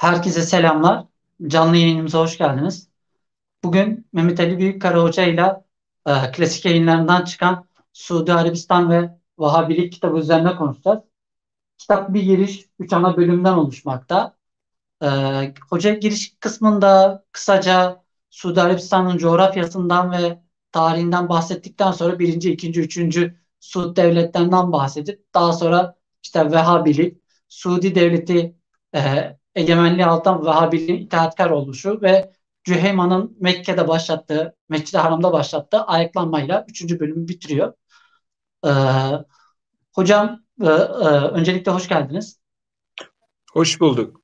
Herkese selamlar. Canlı yayınımıza hoş geldiniz. Bugün Mehmet Ali Büyükkara Hoca ile e, klasik yayınlarından çıkan Suudi Arabistan ve Vahabilik kitabı üzerine konuşacağız. Kitap bir giriş, üç ana bölümden oluşmakta. E, hoca giriş kısmında kısaca Suudi Arabistan'ın coğrafyasından ve tarihinden bahsettikten sonra birinci, ikinci, üçüncü Suud devletlerinden bahsedip daha sonra işte Vehhabilik, Suudi devleti e, egemenliği alttan Vehhabiliğin itaatkar oluşu ve Cüheyman'ın Mekke'de başlattığı, Mescid-i Haram'da başlattığı ayaklanmayla üçüncü bölümü bitiriyor. Ee, hocam e, e, öncelikle hoş geldiniz. Hoş bulduk.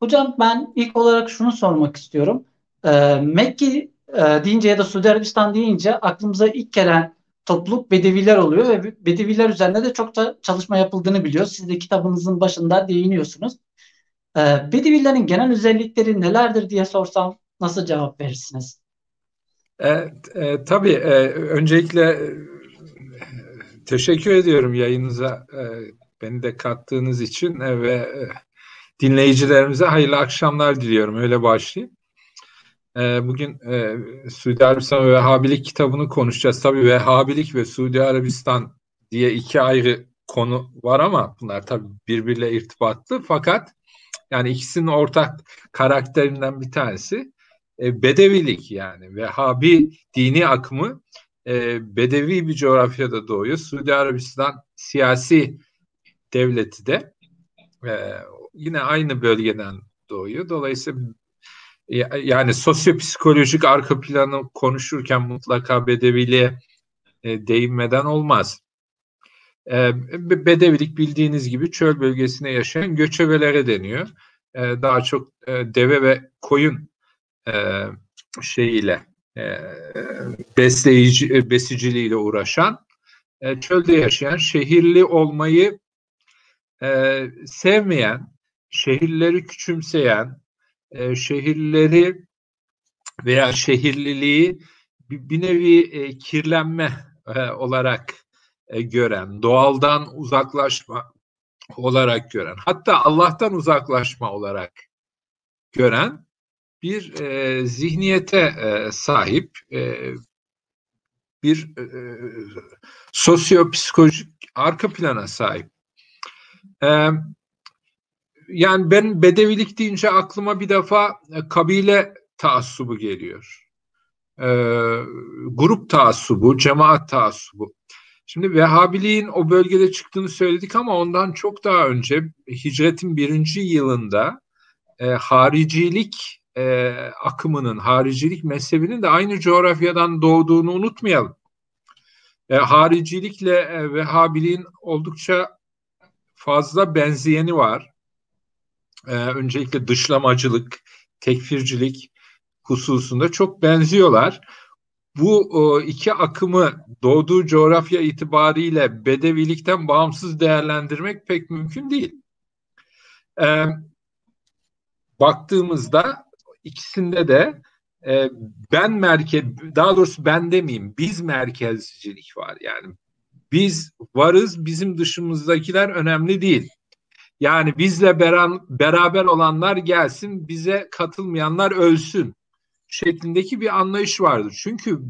Hocam ben ilk olarak şunu sormak istiyorum. Ee, Mekke e, deyince ya da Suudi Arabistan deyince aklımıza ilk gelen topluluk Bedeviler oluyor ve Bedeviler üzerine de çok da çalışma yapıldığını biliyoruz. Siz de kitabınızın başında değiniyorsunuz. Ee, Bedevilerin genel özellikleri nelerdir diye sorsam nasıl cevap verirsiniz? E, e, tabii e, öncelikle e, teşekkür ediyorum yayınıza e, beni de kattığınız için e, ve e, dinleyicilerimize hayırlı akşamlar diliyorum. Öyle başlayayım. E, bugün e, Suudi Arabistan ve Vehhabilik kitabını konuşacağız. Tabii Vehhabilik ve Suudi Arabistan diye iki ayrı konu var ama bunlar tabii birbiriyle irtibatlı. Fakat yani ikisinin ortak karakterinden bir tanesi e, Bedevilik yani Vehhabi dini akımı e, Bedevi bir coğrafyada doğuyor. Suudi Arabistan siyasi devleti de e, yine aynı bölgeden doğuyor. Dolayısıyla yani sosyopsikolojik arka planı konuşurken mutlaka Bedeviliğe e, değinmeden olmaz. E, bedevilik bildiğiniz gibi çöl bölgesine yaşayan göçebelere deniyor. E, daha çok e, deve ve koyun e, şeyiyle e, besleyici e, besiciliğiyle uğraşan e, çölde yaşayan şehirli olmayı e, sevmeyen şehirleri küçümseyen e, şehirleri veya şehirliliği bir, bir nevi e, kirlenme e, olarak e, gören, doğaldan uzaklaşma olarak gören, hatta Allah'tan uzaklaşma olarak gören bir e, zihniyete e, sahip e, bir e, sosyopsikolojik arka plana sahip. E, yani ben bedevilik deyince aklıma bir defa e, kabile taassubu geliyor. E, grup taassubu, cemaat taassubu. Şimdi Vehhabiliğin o bölgede çıktığını söyledik ama ondan çok daha önce hicretin birinci yılında e, haricilik e, akımının, haricilik mezhebinin de aynı coğrafyadan doğduğunu unutmayalım. E, haricilikle e, Vehhabiliğin oldukça fazla benzeyeni var. E, öncelikle dışlamacılık, tekfircilik hususunda çok benziyorlar bu iki akımı doğduğu coğrafya itibariyle bedevilikten bağımsız değerlendirmek pek mümkün değil. E, baktığımızda ikisinde de e, ben merkez, daha doğrusu ben demeyeyim, biz merkezcilik var. Yani biz varız, bizim dışımızdakiler önemli değil. Yani bizle beraber olanlar gelsin, bize katılmayanlar ölsün şeklindeki bir anlayış vardır. Çünkü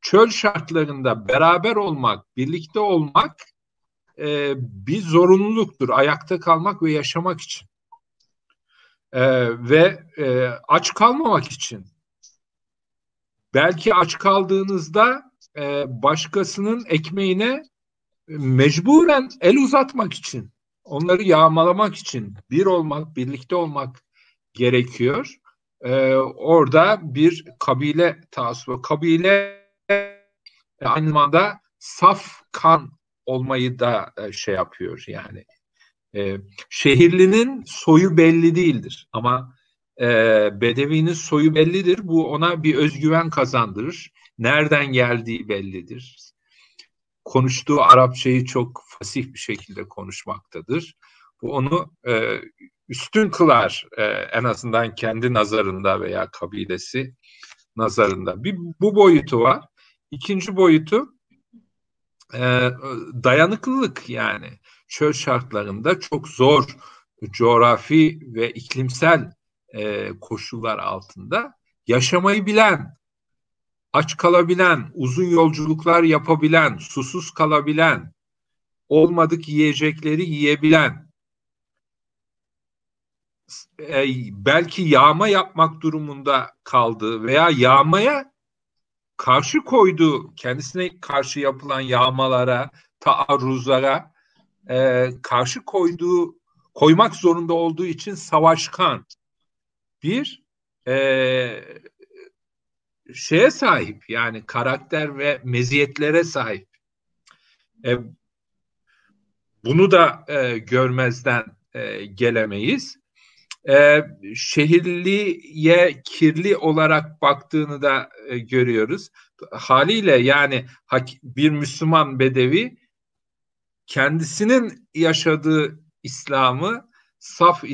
çöl şartlarında beraber olmak, birlikte olmak e, bir zorunluluktur. Ayakta kalmak ve yaşamak için. E, ve e, aç kalmamak için. Belki aç kaldığınızda e, başkasının ekmeğine mecburen el uzatmak için, onları yağmalamak için bir olmak, birlikte olmak gerekiyor e, orada bir kabile taassubu. Kabile aynı zamanda saf kan olmayı da e, şey yapıyor yani. E, şehirlinin soyu belli değildir ama e, Bedevi'nin soyu bellidir. Bu ona bir özgüven kazandırır. Nereden geldiği bellidir. Konuştuğu Arapçayı çok fasih bir şekilde konuşmaktadır. Bu onu e, üstün kılar e, en azından kendi nazarında veya kabilesi nazarında. Bir bu boyutu var. İkinci boyutu e, dayanıklılık yani çöl şartlarında çok zor coğrafi ve iklimsel e, koşullar altında yaşamayı bilen, aç kalabilen, uzun yolculuklar yapabilen, susuz kalabilen, olmadık yiyecekleri yiyebilen, e, belki yağma yapmak durumunda kaldığı veya yağmaya karşı koyduğu, kendisine karşı yapılan yağmalara, taarruzlara e, karşı koyduğu, koymak zorunda olduğu için savaşkan bir e, şeye sahip yani karakter ve meziyetlere sahip. E, bunu da e, görmezden e, gelemeyiz. E, şehirliye kirli olarak baktığını da e, görüyoruz. Haliyle yani bir Müslüman bedevi kendisinin yaşadığı İslam'ı saf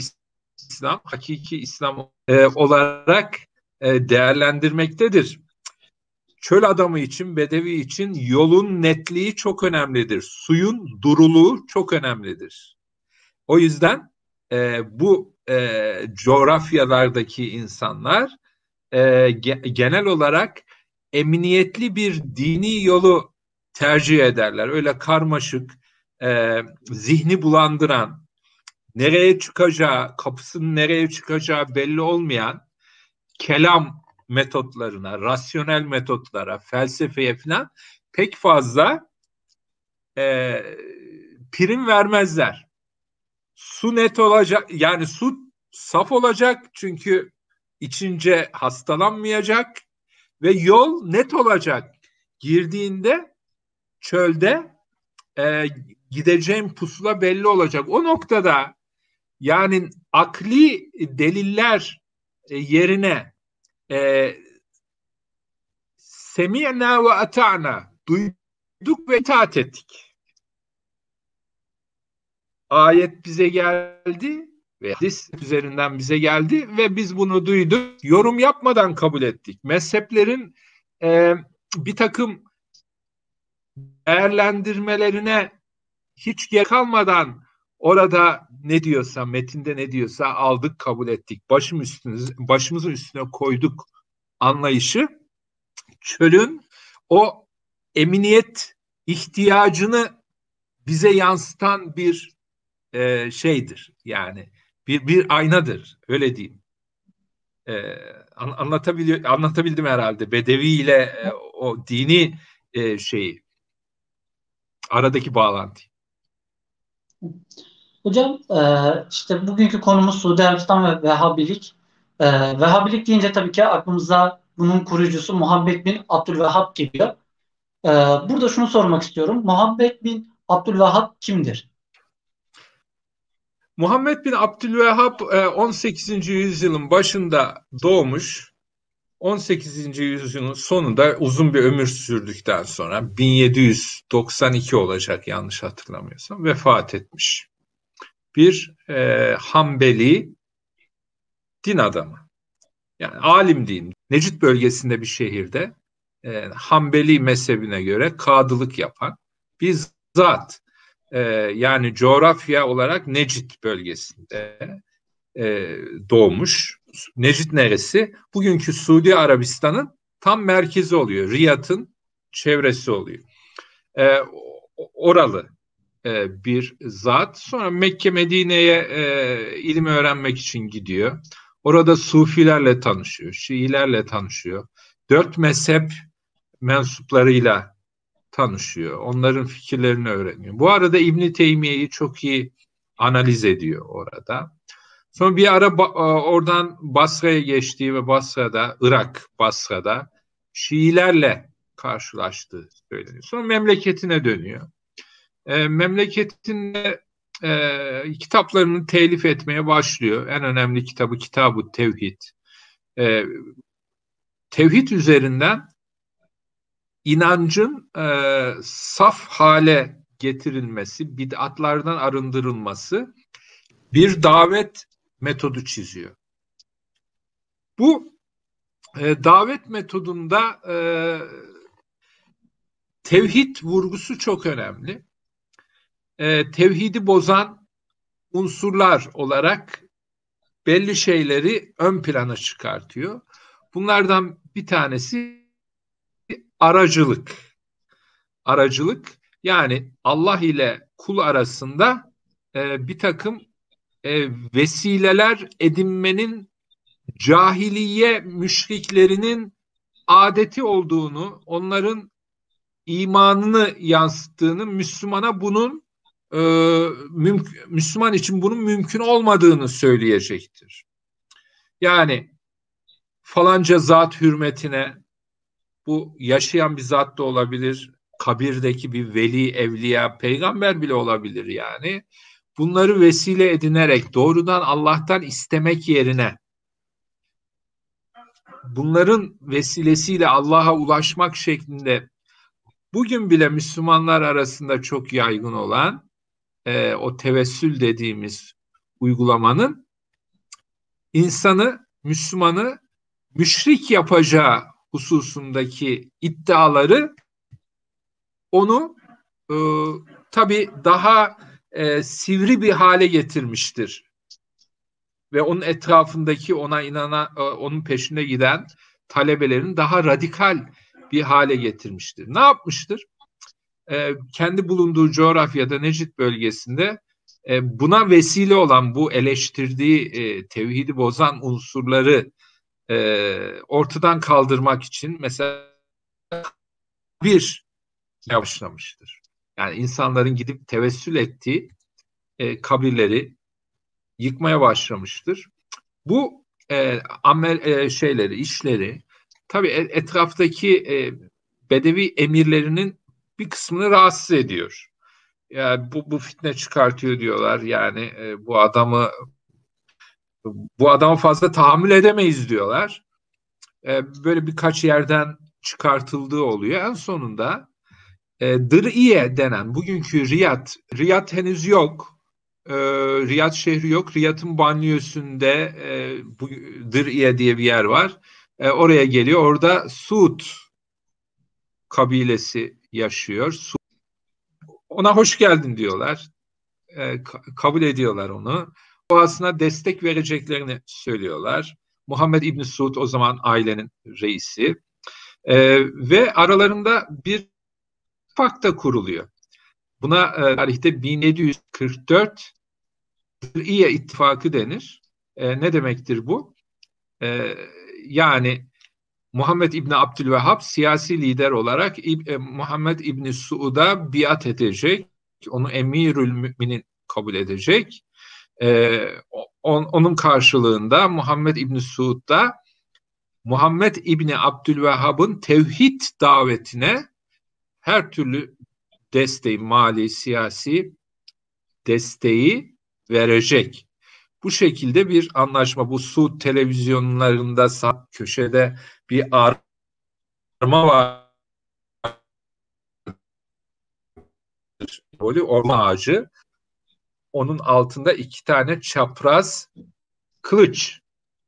İslam, hakiki İslam e, olarak e, değerlendirmektedir. Çöl adamı için, bedevi için yolun netliği çok önemlidir. Suyun duruluğu çok önemlidir. O yüzden e, bu e, coğrafyalardaki insanlar e, ge, genel olarak emniyetli bir dini yolu tercih ederler. Öyle karmaşık, e, zihni bulandıran, nereye çıkacağı, kapısının nereye çıkacağı belli olmayan kelam metotlarına, rasyonel metotlara, felsefeye falan pek fazla e, prim vermezler. Su net olacak, yani su saf olacak çünkü içince hastalanmayacak ve yol net olacak. Girdiğinde çölde e, gideceğim pusula belli olacak. O noktada yani akli deliller yerine e, semi'na ve ata'na duyduk ve itaat ettik. Ayet bize geldi ve hadis üzerinden bize geldi ve biz bunu duyduk. Yorum yapmadan kabul ettik. Mezheplerin e, bir takım değerlendirmelerine hiç gerek kalmadan orada ne diyorsa, metinde ne diyorsa aldık, kabul ettik. Başım üstüne, başımızın üstüne koyduk anlayışı çölün o emniyet ihtiyacını bize yansıtan bir e, şeydir. Yani bir bir aynadır. Öyle diyeyim. E, an, anlatabiliyor anlatabildim herhalde. Bedevi ile e, o dini e, şeyi aradaki bağlantı. Hocam e, işte bugünkü konumuz Suudi Arabistan ve Vehhabilik. E, Vehhabilik deyince tabii ki aklımıza bunun kurucusu Muhammed bin Abdülvehhab geliyor. E, burada şunu sormak istiyorum. Muhammed bin Abdülvehhab kimdir? Muhammed bin Abdülvehhab 18. yüzyılın başında doğmuş. 18. yüzyılın sonunda uzun bir ömür sürdükten sonra 1792 olacak yanlış hatırlamıyorsam vefat etmiş. Bir e, Hanbeli din adamı. Yani alim diyeyim. Necit bölgesinde bir şehirde e, Hanbeli mezhebine göre kadılık yapan bir zat. E, yani coğrafya olarak Necit bölgesinde e, doğmuş. Necid neresi? Bugünkü Suudi Arabistan'ın tam merkezi oluyor. Riyad'ın çevresi oluyor. E, oralı e, bir zat. Sonra Mekke Medine'ye e, ilim öğrenmek için gidiyor. Orada Sufilerle tanışıyor, Şiilerle tanışıyor. Dört mezhep mensuplarıyla tanışıyor. Onların fikirlerini öğreniyor. Bu arada İbn Teymiye'yi çok iyi analiz ediyor orada. Sonra bir ara e, oradan Basra'ya geçtiği ve Basra'da, Irak Basra'da Şiilerle karşılaştığı söyleniyor. Sonra memleketine dönüyor. E, memleketinde e, kitaplarını telif etmeye başlıyor. En önemli kitabı Kitab-ı Tevhid. E, tevhid üzerinden inancın e, saf hale getirilmesi, bid'atlardan arındırılması bir davet metodu çiziyor. Bu e, davet metodunda e, tevhid vurgusu çok önemli. E, tevhidi bozan unsurlar olarak belli şeyleri ön plana çıkartıyor. Bunlardan bir tanesi aracılık. Aracılık yani Allah ile kul arasında e, bir takım e, vesileler edinmenin cahiliye müşriklerinin adeti olduğunu, onların imanını yansıttığını, Müslümana bunun e, mümk- Müslüman için bunun mümkün olmadığını söyleyecektir. Yani falanca zat hürmetine bu yaşayan bir zat da olabilir, kabirdeki bir veli, evliya, peygamber bile olabilir yani. Bunları vesile edinerek doğrudan Allah'tan istemek yerine bunların vesilesiyle Allah'a ulaşmak şeklinde bugün bile Müslümanlar arasında çok yaygın olan e, o tevessül dediğimiz uygulamanın insanı, Müslümanı müşrik yapacağı hususundaki iddiaları onu e, tabii daha e, sivri bir hale getirmiştir. Ve onun etrafındaki ona inanan, e, onun peşine giden talebelerin daha radikal bir hale getirmiştir. Ne yapmıştır? E, kendi bulunduğu coğrafyada Necid bölgesinde e, buna vesile olan bu eleştirdiği e, tevhidi bozan unsurları e, ortadan kaldırmak için mesela bir başlamıştır. Yani insanların gidip tevessül ettiği e, kabirleri yıkmaya başlamıştır. Bu e, amel e, şeyleri, işleri tabii etraftaki e, bedevi emirlerinin bir kısmını rahatsız ediyor. Yani bu, bu fitne çıkartıyor diyorlar. Yani e, bu adamı bu adamı fazla tahammül edemeyiz diyorlar. E, böyle birkaç yerden çıkartıldığı oluyor. En sonunda e, Dır'iye denen bugünkü Riyad, Riyad henüz yok. E, Riyad şehri yok. Riyad'ın banliyosunda e, bu, Dır'iye diye bir yer var. E, oraya geliyor. Orada Suud kabilesi yaşıyor. Suud. Ona hoş geldin diyorlar. E, kabul ediyorlar onu. Doğasına destek vereceklerini söylüyorlar. Muhammed İbni Suud o zaman ailenin reisi. E, ve aralarında bir da kuruluyor. Buna e, tarihte 1744 İye ittifakı denir. E, ne demektir bu? E, yani Muhammed İbni Abdülvehhab siyasi lider olarak e, Muhammed İbni Suud'a biat edecek. Onu emirül müminin kabul edecek. E, on, onun karşılığında Muhammed İbni Suud da Muhammed İbni Abdülvehhab'ın tevhid davetine her türlü desteği, mali, siyasi desteği verecek. Bu şekilde bir anlaşma. Bu Suud televizyonlarında sağ köşede bir arma var. Böyle orman ağacı. Onun altında iki tane çapraz kılıç.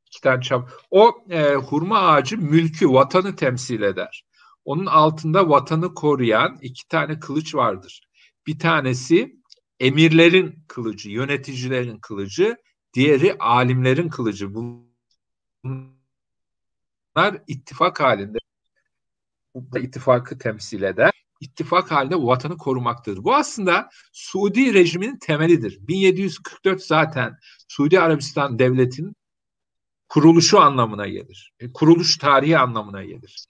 İki tane çap. O e, hurma ağacı mülkü, vatanı temsil eder. Onun altında vatanı koruyan iki tane kılıç vardır. Bir tanesi emirlerin kılıcı, yöneticilerin kılıcı, diğeri alimlerin kılıcı. Bunlar ittifak halinde bu ittifakı temsil eder. İttifak halinde vatanı korumaktadır. Bu aslında Suudi rejiminin temelidir. 1744 zaten Suudi Arabistan devletinin kuruluşu anlamına gelir. E, kuruluş tarihi anlamına gelir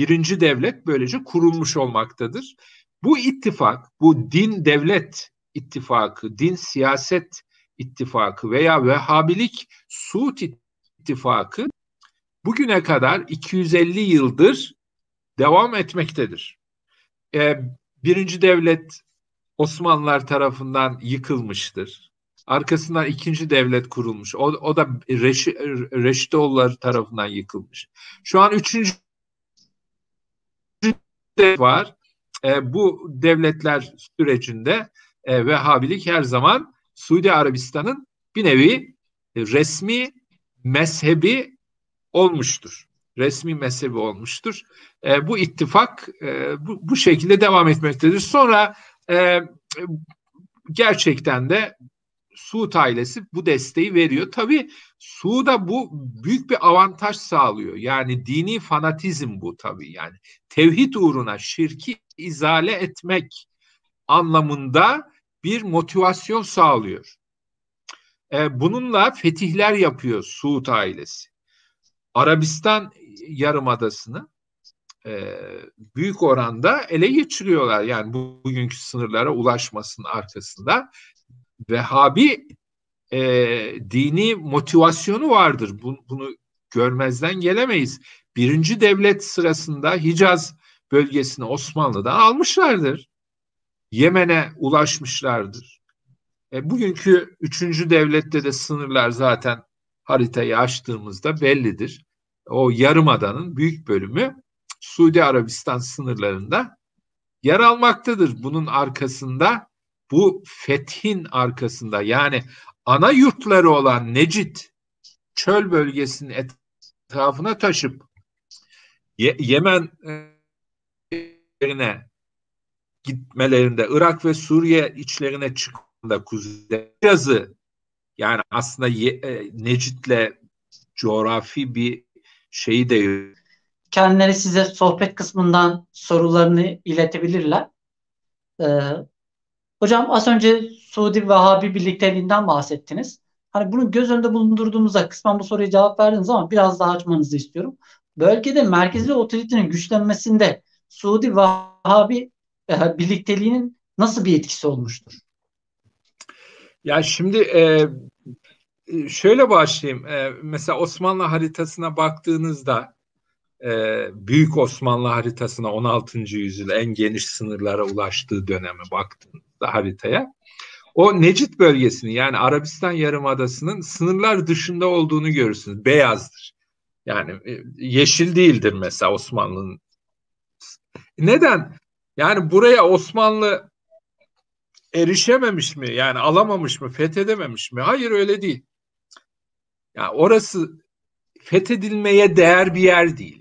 birinci devlet böylece kurulmuş olmaktadır. Bu ittifak, bu din devlet ittifakı, din siyaset ittifakı veya Vehhabilik Suud ittifakı bugüne kadar 250 yıldır devam etmektedir. Ee, birinci devlet Osmanlılar tarafından yıkılmıştır. Arkasından ikinci devlet kurulmuş. O, o da Reşi, Reşitoğulları tarafından yıkılmış. Şu an üçüncü var. E, bu devletler sürecinde e, Vehhabilik her zaman Suudi Arabistan'ın bir nevi resmi mezhebi olmuştur. Resmi mezhebi olmuştur. E, bu ittifak e, bu, bu şekilde devam etmektedir. Sonra e, gerçekten de Suud ailesi bu desteği veriyor. Tabii Suud'a bu büyük bir avantaj sağlıyor. Yani dini fanatizm bu tabii yani. Tevhid uğruna şirki izale etmek anlamında bir motivasyon sağlıyor. E, bununla fetihler yapıyor Suud ailesi. Arabistan Yarımadası'nı e, büyük oranda ele geçiriyorlar. Yani bu, bugünkü sınırlara ulaşmasının arkasında Vehhabi e, dini motivasyonu vardır. Bu, bunu görmezden gelemeyiz. Birinci devlet sırasında Hicaz bölgesini Osmanlı'dan almışlardır. Yemen'e ulaşmışlardır. E, bugünkü üçüncü devlette de sınırlar zaten haritayı açtığımızda bellidir. O yarımadanın büyük bölümü Suudi Arabistan sınırlarında yer almaktadır. Bunun arkasında bu fethin arkasında yani ana yurtları olan Necid çöl bölgesinin etrafına taşıp Ye Yemen yerine gitmelerinde Irak ve Suriye içlerine çıktığında kuzeyde yazı yani aslında e, Necid'le coğrafi bir şeyi de kendileri size sohbet kısmından sorularını iletebilirler. Ee, hocam az önce Suudi Vahabi birlikteliğinden bahsettiniz. Hani bunu göz önünde bulundurduğumuzda kısmen bu soruya cevap verdiniz ama biraz daha açmanızı istiyorum. Bölgede merkezi otoritenin güçlenmesinde Suudi Vahabi e, birlikteliğinin nasıl bir etkisi olmuştur? Ya şimdi e, şöyle başlayayım. E, mesela Osmanlı haritasına baktığınızda e, Büyük Osmanlı haritasına 16. yüzyıl en geniş sınırlara ulaştığı döneme baktığınızda haritaya o Necit bölgesini yani Arabistan Yarımadası'nın sınırlar dışında olduğunu görürsünüz. Beyazdır. Yani e, yeşil değildir mesela Osmanlı'nın. Neden? Yani buraya Osmanlı erişememiş mi? Yani alamamış mı? Fethedememiş mi? Hayır öyle değil. Yani orası fethedilmeye değer bir yer değil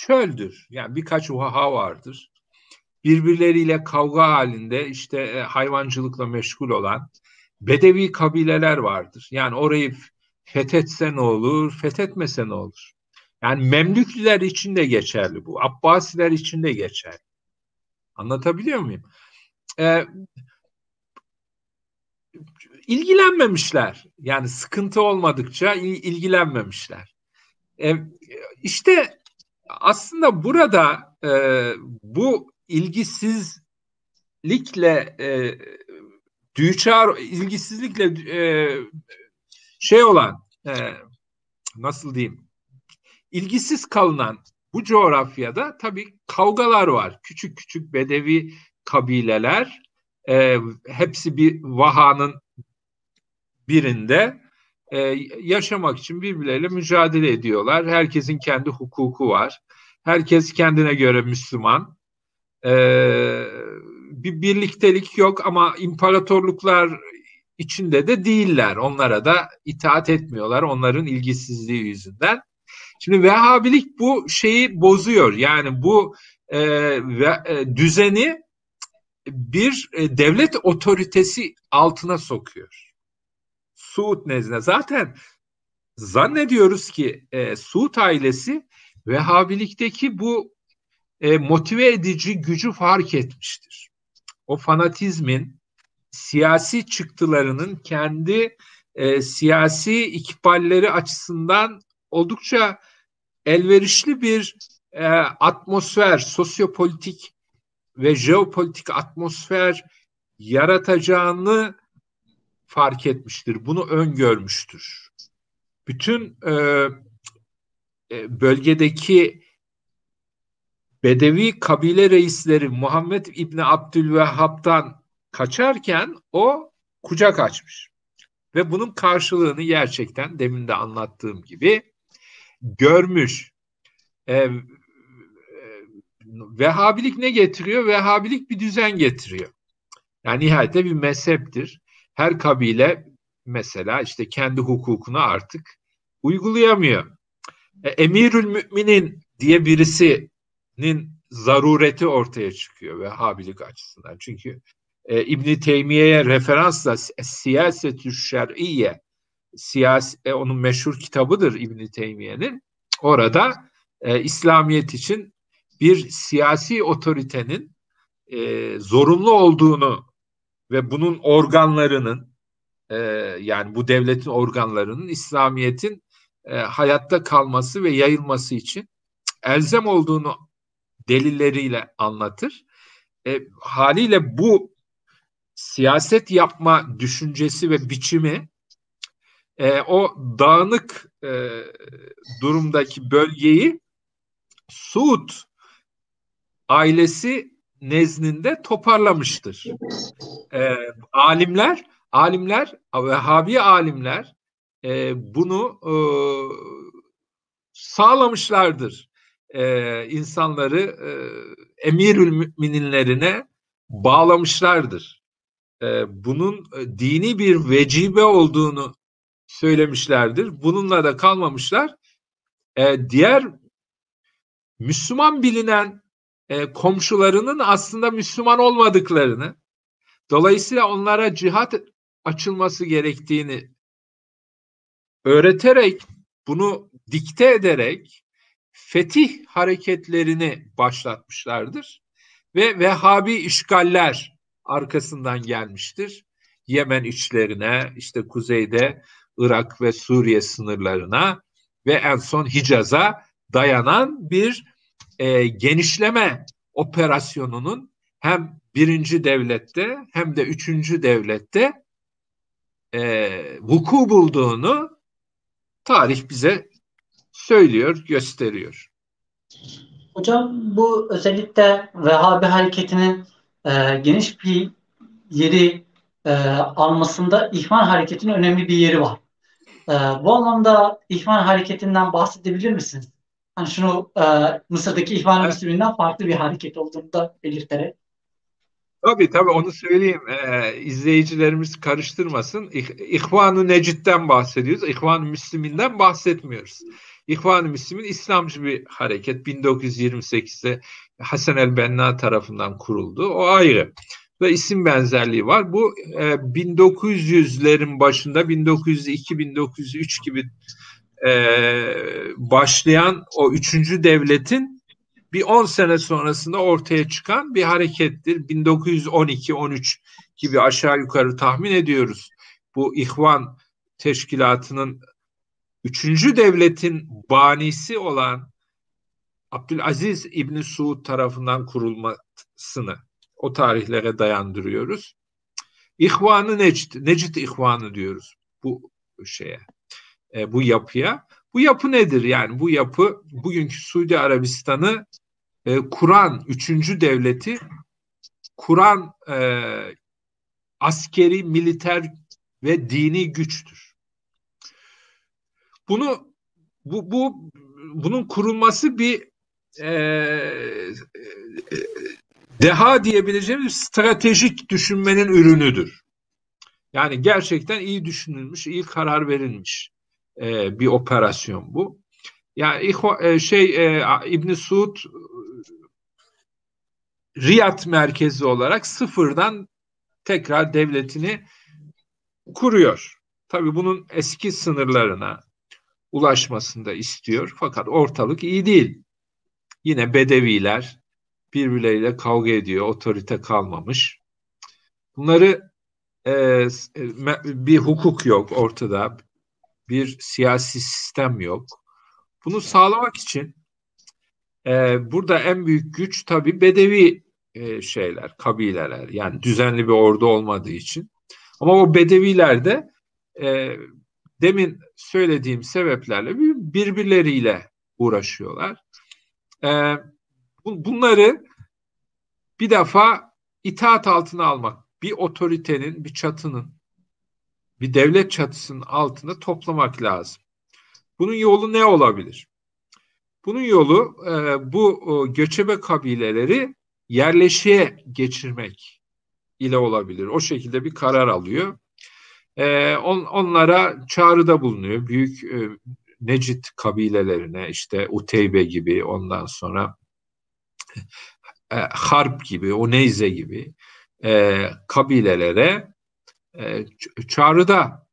çöldür. Yani birkaç uhaha vardır. Birbirleriyle kavga halinde işte e, hayvancılıkla meşgul olan bedevi kabileler vardır. Yani orayı fethetse ne olur, fethetmese ne olur? Yani Memlüklüler için de geçerli bu. Abbasiler için de geçerli. Anlatabiliyor muyum? Ee, ilgilenmemişler. Yani sıkıntı olmadıkça ilgilenmemişler. Ee, işte aslında burada e, bu ilgisizlikle e, düçar ilgisizlikle e, şey olan e, nasıl diyeyim ilgisiz kalınan bu coğrafyada tabii kavgalar var. Küçük küçük bedevi kabileler e, hepsi bir vahanın birinde e, yaşamak için birbirleriyle mücadele ediyorlar. Herkesin kendi hukuku var. Herkes kendine göre Müslüman. E, bir birliktelik yok ama imparatorluklar içinde de değiller. Onlara da itaat etmiyorlar onların ilgisizliği yüzünden. Şimdi Vehhabilik bu şeyi bozuyor. Yani bu e, ve, e, düzeni bir e, devlet otoritesi altına sokuyor. Suud nezdinde. Zaten zannediyoruz ki e, Suud ailesi Vehhabilikteki bu e, motive edici gücü fark etmiştir. O fanatizmin siyasi çıktılarının kendi e, siyasi ikballeri açısından oldukça elverişli bir e, atmosfer, sosyopolitik ve jeopolitik atmosfer yaratacağını fark etmiştir. Bunu öngörmüştür. Bütün e, e, bölgedeki Bedevi kabile reisleri Muhammed İbni Abdülvehhab'dan kaçarken o kucak açmış. Ve bunun karşılığını gerçekten demin de anlattığım gibi görmüş. Ee, e, Vehhabilik ne getiriyor? Vehhabilik bir düzen getiriyor. Yani nihayette bir mezheptir her kabile mesela işte kendi hukukunu artık uygulayamıyor. E, Emirül Müminin diye birisinin zarureti ortaya çıkıyor ve habilik açısından. Çünkü e, İbn Teymiye'ye referansla siyasetü şer'iye siyasi e, onun meşhur kitabıdır İbn Teymiye'nin. Orada e, İslamiyet için bir siyasi otoritenin e, zorunlu olduğunu ve bunun organlarının e, yani bu devletin organlarının İslamiyet'in e, hayatta kalması ve yayılması için elzem olduğunu delilleriyle anlatır. E, haliyle bu siyaset yapma düşüncesi ve biçimi e, o dağınık e, durumdaki bölgeyi Suud ailesi nezdinde toparlamıştır. E, alimler, alimler, Vehhabi alimler e, bunu e, sağlamışlardır. E, insanları e, emirül müminlerine bağlamışlardır. E, bunun e, dini bir vecibe olduğunu söylemişlerdir. Bununla da kalmamışlar. E, diğer Müslüman bilinen e, komşularının aslında Müslüman olmadıklarını, dolayısıyla onlara cihat açılması gerektiğini öğreterek, bunu dikte ederek fetih hareketlerini başlatmışlardır. Ve Vehhabi işgaller arkasından gelmiştir. Yemen içlerine, işte kuzeyde Irak ve Suriye sınırlarına ve en son Hicaz'a dayanan bir e, genişleme operasyonunun hem birinci devlette hem de üçüncü devlette e, vuku bulduğunu tarih bize söylüyor, gösteriyor. Hocam bu özellikle Vehhabi hareketinin e, geniş bir yeri e, almasında İhvan hareketinin önemli bir yeri var. E, bu anlamda İhvan hareketinden bahsedebilir misiniz? Hani şunu e, Mısır'daki İhvan evet. Müslüminden farklı bir hareket olduğunu da belirterek. Tabii tabii onu söyleyeyim. Ee, izleyicilerimiz karıştırmasın. İhvan-ı Necid'den bahsediyoruz. İhvan-ı Müslümin'den bahsetmiyoruz. İhvan-ı Müslümin İslamcı bir hareket. 1928'de Hasan el-Benna tarafından kuruldu. O ayrı. Ve isim benzerliği var. Bu e, 1900'lerin başında 1902-1903 gibi e, başlayan o üçüncü devletin bir 10 sene sonrasında ortaya çıkan bir harekettir. 1912-13 gibi aşağı yukarı tahmin ediyoruz. Bu İhvan teşkilatının üçüncü devletin banisi olan Abdülaziz İbni Suud tarafından kurulmasını o tarihlere dayandırıyoruz. İhvanı Necd, Necd İhvanı diyoruz bu şeye, e, bu yapıya. Bu yapı nedir? Yani bu yapı bugünkü Suudi Arabistan'ı e, kuran üçüncü devleti kuran e, askeri, militer ve dini güçtür. Bunu bu, bu bunun kurulması bir e, e, deha diyebileceğimiz stratejik düşünmenin ürünüdür. Yani gerçekten iyi düşünülmüş, iyi karar verilmiş e, bir operasyon bu. Yani e, şey e, İbn Suud Riyad merkezi olarak sıfırdan tekrar devletini kuruyor. Tabii bunun eski sınırlarına ulaşmasını da istiyor. Fakat ortalık iyi değil. Yine Bedeviler birbirleriyle kavga ediyor. Otorite kalmamış. Bunları e, bir hukuk yok ortada. Bir siyasi sistem yok. Bunu sağlamak için e, burada en büyük güç tabii Bedevi e, şeyler, kabileler. Yani düzenli bir ordu olmadığı için. Ama o Bedeviler de e, demin söylediğim sebeplerle birbirleriyle uğraşıyorlar. E, bunları bir defa itaat altına almak, bir otoritenin, bir çatının, bir devlet çatısının altında toplamak lazım. Bunun yolu ne olabilir? Bunun yolu e, bu o, göçebe kabileleri yerleşiğe geçirmek ile olabilir. O şekilde bir karar alıyor. E, on, onlara çağrıda bulunuyor. Büyük e, Necit kabilelerine işte Uteybe gibi ondan sonra e, Harp gibi, Oneyze gibi e, kabilelere e, çağrıda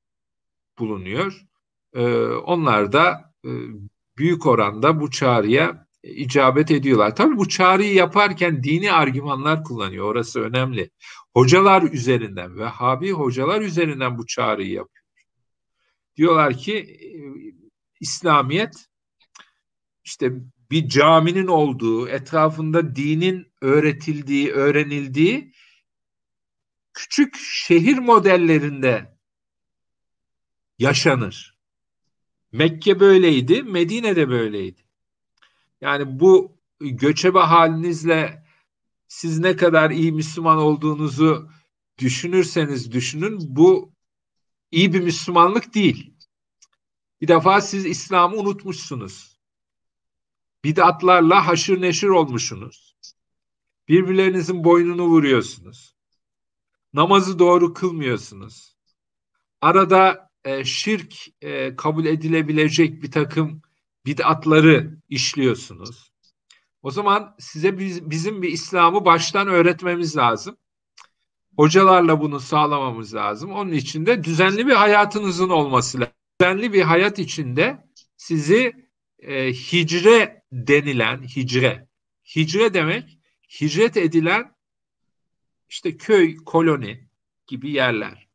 bulunuyor. E, onlar da e, büyük oranda bu çağrıya icabet ediyorlar. Tabii bu çağrıyı yaparken dini argümanlar kullanıyor. Orası önemli. Hocalar üzerinden, Vehhabi hocalar üzerinden bu çağrıyı yapıyor. Diyorlar ki e, İslamiyet işte bir caminin olduğu, etrafında dinin öğretildiği, öğrenildiği küçük şehir modellerinde yaşanır. Mekke böyleydi, Medine de böyleydi. Yani bu göçebe halinizle siz ne kadar iyi Müslüman olduğunuzu düşünürseniz düşünün bu iyi bir Müslümanlık değil. Bir defa siz İslam'ı unutmuşsunuz. Bidatlarla haşır neşir olmuşsunuz. Birbirlerinizin boynunu vuruyorsunuz. Namazı doğru kılmıyorsunuz. Arada e, şirk e, kabul edilebilecek bir takım bid'atları işliyorsunuz. O zaman size biz, bizim bir İslam'ı baştan öğretmemiz lazım. Hocalarla bunu sağlamamız lazım. Onun için de düzenli bir hayatınızın olması lazım. Düzenli bir hayat içinde sizi e, hicre denilen hicre. Hicre demek hicret edilen işte köy, koloni gibi yerler.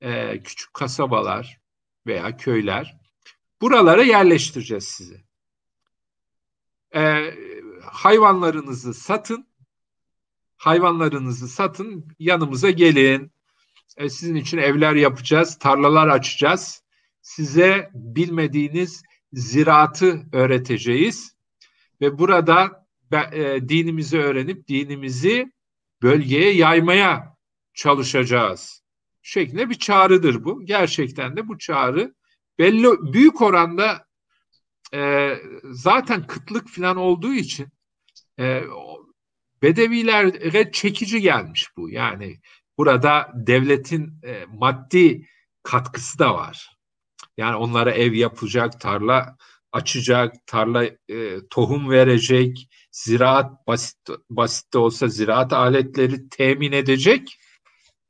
E, küçük kasabalar veya köyler. Buralara yerleştireceğiz sizi. E, hayvanlarınızı satın. Hayvanlarınızı satın, yanımıza gelin. E, sizin için evler yapacağız, tarlalar açacağız. Size bilmediğiniz ziraatı öğreteceğiz. Ve burada e, dinimizi öğrenip dinimizi bölgeye yaymaya çalışacağız. Şeklinde bir çağrıdır bu. Gerçekten de bu çağrı belli büyük oranda e, zaten kıtlık falan olduğu için e, Bedevilere çekici gelmiş bu. Yani burada devletin e, maddi katkısı da var. Yani onlara ev yapacak, tarla açacak, tarla e, tohum verecek, ziraat basit basit de olsa ziraat aletleri temin edecek.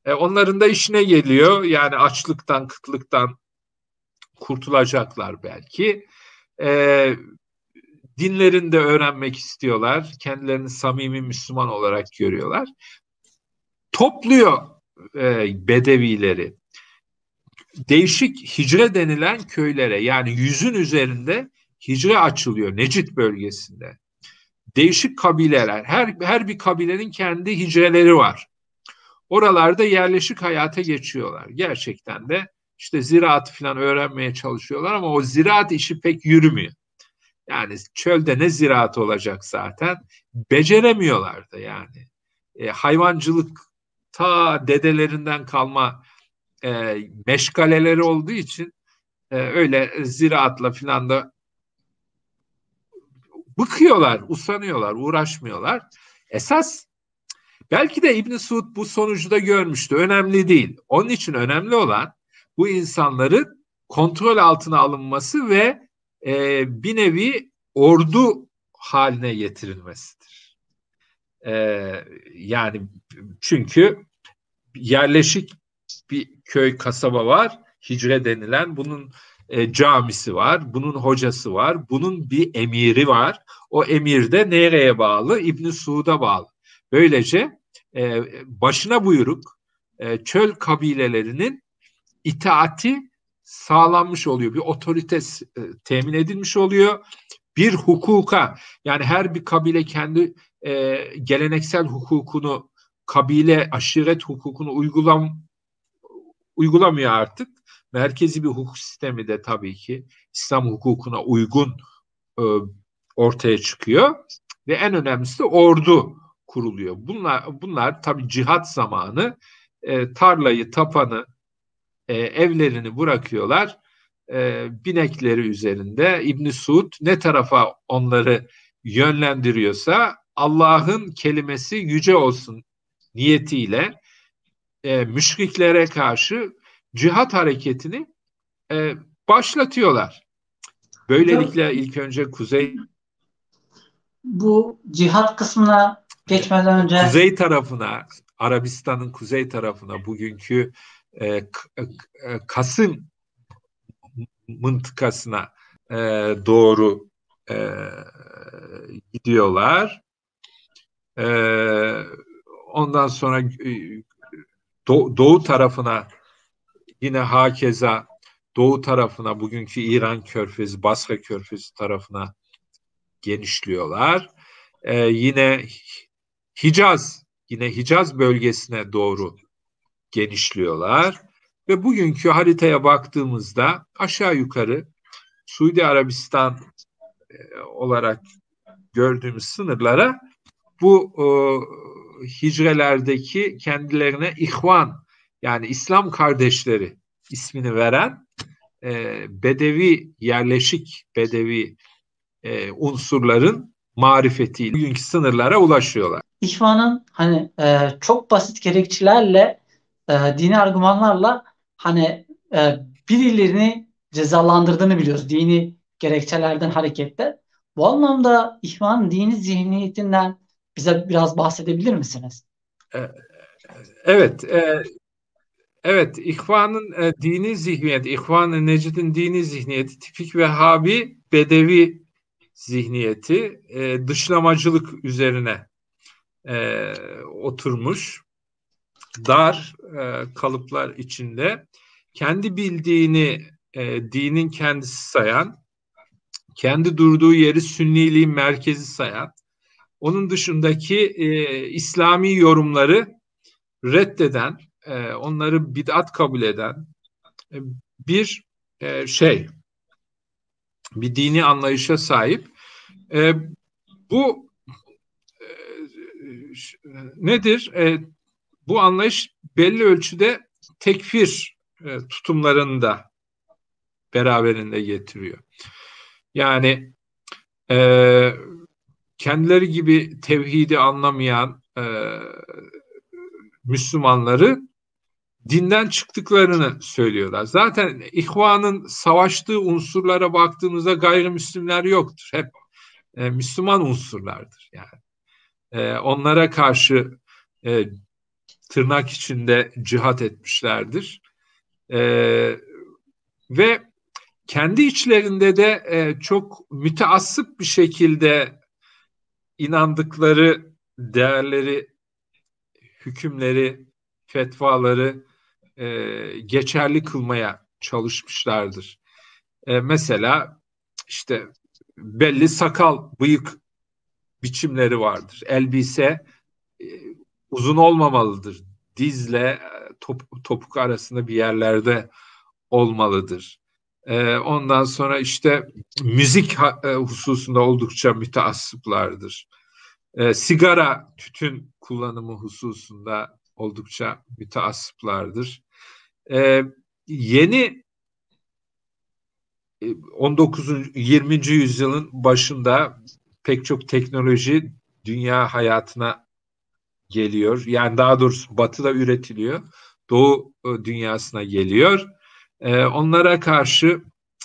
E, onların da işine geliyor. Yani açlıktan, kıtlıktan kurtulacaklar belki. E, dinlerini de öğrenmek istiyorlar. Kendilerini samimi Müslüman olarak görüyorlar. Topluyor e, bedevileri. Değişik hicre denilen köylere yani yüzün üzerinde hicre açılıyor Necit bölgesinde. Değişik kabileler, her, her bir kabilenin kendi hicreleri var. Oralarda yerleşik hayata geçiyorlar. Gerçekten de işte ziraat falan öğrenmeye çalışıyorlar ama o ziraat işi pek yürümüyor. Yani çölde ne ziraat olacak zaten. Beceremiyorlar da yani. E, hayvancılık ta dedelerinden kalma e, meşgaleleri olduğu için e, öyle ziraatla filan da bıkıyorlar, usanıyorlar, uğraşmıyorlar. Esas belki de İbn Suud bu sonucu da görmüştü. Önemli değil. Onun için önemli olan bu insanların kontrol altına alınması ve e, bir nevi ordu haline getirilmesidir. E, yani çünkü yerleşik bir köy kasaba var, hicre denilen bunun e, camisi var, bunun hocası var, bunun bir emiri var. O emir de nereye bağlı? İbn Suud'a bağlı. Böylece e, başına buyruk e, çöl kabilelerinin itaati sağlanmış oluyor. Bir otorite e, temin edilmiş oluyor. Bir hukuka yani her bir kabile kendi e, geleneksel hukukunu kabile aşiret hukukunu uygulam uygulamıyor artık. Merkezi bir hukuk sistemi de tabii ki İslam hukukuna uygun e, ortaya çıkıyor ve en önemlisi de ordu kuruluyor. Bunlar bunlar tabii cihat zamanı e, tarlayı, tapanı, e, evlerini bırakıyorlar. E, binekleri üzerinde İbn Suud ne tarafa onları yönlendiriyorsa Allah'ın kelimesi yüce olsun niyetiyle e, müşriklere karşı cihat hareketini e, başlatıyorlar. Böylelikle ilk önce Kuzey bu cihat kısmına geçmeden önce Kuzey tarafına Arabistan'ın kuzey tarafına bugünkü e, e, Kasım mıntıkasına e, doğru e, gidiyorlar. E, ondan sonra e, doğu, doğu tarafına yine hakeza doğu tarafına bugünkü İran körfezi, Basra körfezi tarafına genişliyorlar. Ee, yine Hicaz, yine Hicaz bölgesine doğru genişliyorlar. Ve bugünkü haritaya baktığımızda aşağı yukarı Suudi Arabistan e, olarak gördüğümüz sınırlara bu e, hicrelerdeki kendilerine ihvan yani İslam kardeşleri ismini veren e, bedevi yerleşik bedevi e, unsurların marifetiyle bugünkü sınırlara ulaşıyorlar. İhvanın hani e, çok basit gerekçelerle e, dini argümanlarla hani e, birilerini cezalandırdığını biliyoruz dini gerekçelerden hareketle. Bu anlamda ihvan dini zihniyetinden bize biraz bahsedebilir misiniz? E, evet, e, Evet, İhvan'ın e, dini zihniyet, İhvan-ı Necid'in dini zihniyeti tipik Vehhabi Bedevi zihniyeti e, dışlamacılık üzerine e, oturmuş. Dar e, kalıplar içinde kendi bildiğini e, dinin kendisi sayan, kendi durduğu yeri sünniliğin merkezi sayan, onun dışındaki e, İslami yorumları reddeden, e, onları bid'at kabul eden e, bir e, şey, bir dini anlayışa sahip. E, bu e, nedir? E, bu anlayış belli ölçüde tekfir e, tutumlarını da beraberinde getiriyor. Yani e, kendileri gibi tevhidi anlamayan e, Müslümanları dinden çıktıklarını söylüyorlar. Zaten ihvanın savaştığı unsurlara baktığımızda gayrimüslimler yoktur. Hep e, Müslüman unsurlardır yani. E, onlara karşı e, tırnak içinde cihat etmişlerdir. E, ve kendi içlerinde de e, çok müteassıp bir şekilde inandıkları değerleri, hükümleri, fetvaları e, geçerli kılmaya çalışmışlardır. E, mesela işte belli sakal, bıyık biçimleri vardır. Elbise e, uzun olmamalıdır. Dizle e, top, topuk arasında bir yerlerde olmalıdır. E, ondan sonra işte müzik e, hususunda oldukça müteassıplardır. E, sigara, tütün kullanımı hususunda oldukça müteassıplardır. Ee, yeni 19. E, 20. yüzyılın başında pek çok teknoloji dünya hayatına geliyor. Yani daha doğrusu batıda üretiliyor. Doğu e, dünyasına geliyor. Ee, onlara karşı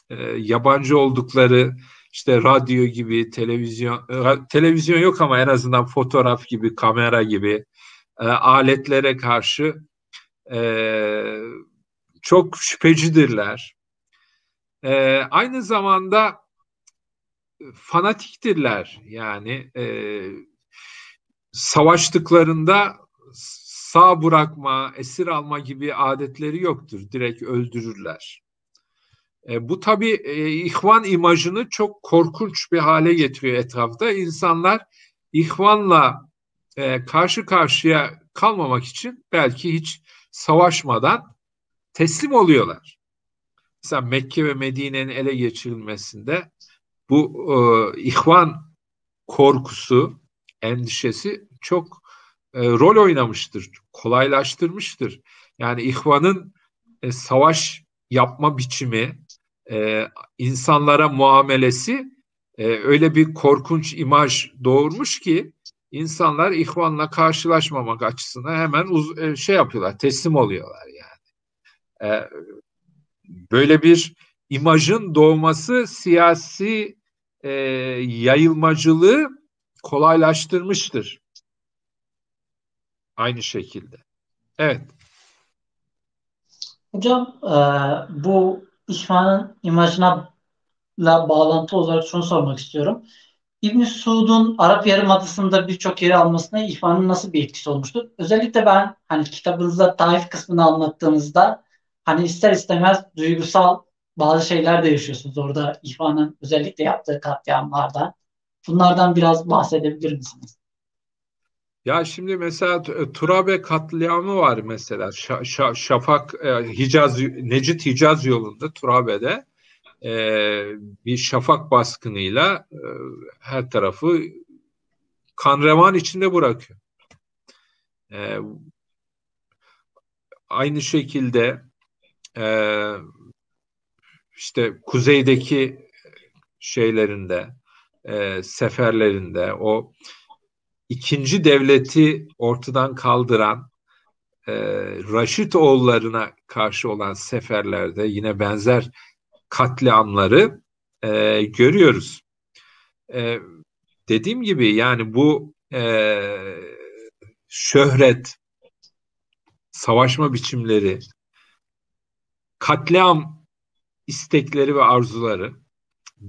e, yabancı oldukları işte radyo gibi, televizyon, televizyon yok ama en azından fotoğraf gibi, kamera gibi e, aletlere karşı e, çok şüphecidirler. E, aynı zamanda fanatiktirler. Yani e, savaştıklarında sağ bırakma, esir alma gibi adetleri yoktur. Direkt öldürürler. E, bu tabii e, ihvan imajını çok korkunç bir hale getiriyor etrafta. İnsanlar ihvanla e, karşı karşıya kalmamak için belki hiç savaşmadan teslim oluyorlar. Mesela Mekke ve Medine'nin ele geçirilmesinde bu e, ihvan korkusu, endişesi çok e, rol oynamıştır, kolaylaştırmıştır. Yani ihvanın e, savaş yapma biçimi, e, insanlara muamelesi e, öyle bir korkunç imaj doğurmuş ki insanlar ihvanla karşılaşmamak açısından hemen uz- e, şey yapıyorlar, teslim oluyorlar yani. Ee, böyle bir imajın doğması siyasi e, yayılmacılığı kolaylaştırmıştır. aynı şekilde. Evet. Hocam e, bu İhvan'ın imajına bağlantı olarak şunu sormak istiyorum. İbn Suud'un Arap Yarımadası'nda birçok yeri almasına İhvan'ın nasıl bir etkisi olmuştur? Özellikle ben hani kitabınızda Taif kısmını anlattığınızda hani ister istemez duygusal bazı şeyler de yaşıyorsunuz orada İhvan'ın özellikle yaptığı katliamlarda. Bunlardan biraz bahsedebilir misiniz? Ya şimdi mesela Turabe katliamı var mesela. Ş- Ş- Şafak e, Hicaz Necit Hicaz yolunda Turabe'de e, bir şafak baskınıyla e, her tarafı kan revan içinde bırakıyor. E, aynı şekilde e, işte kuzeydeki şeylerinde e, seferlerinde o ikinci devleti ortadan kaldıran e, Raşit oğullarına karşı olan seferlerde yine benzer katliamları e, görüyoruz. E, dediğim gibi yani bu e, şöhret, savaşma biçimleri, katliam istekleri ve arzuları,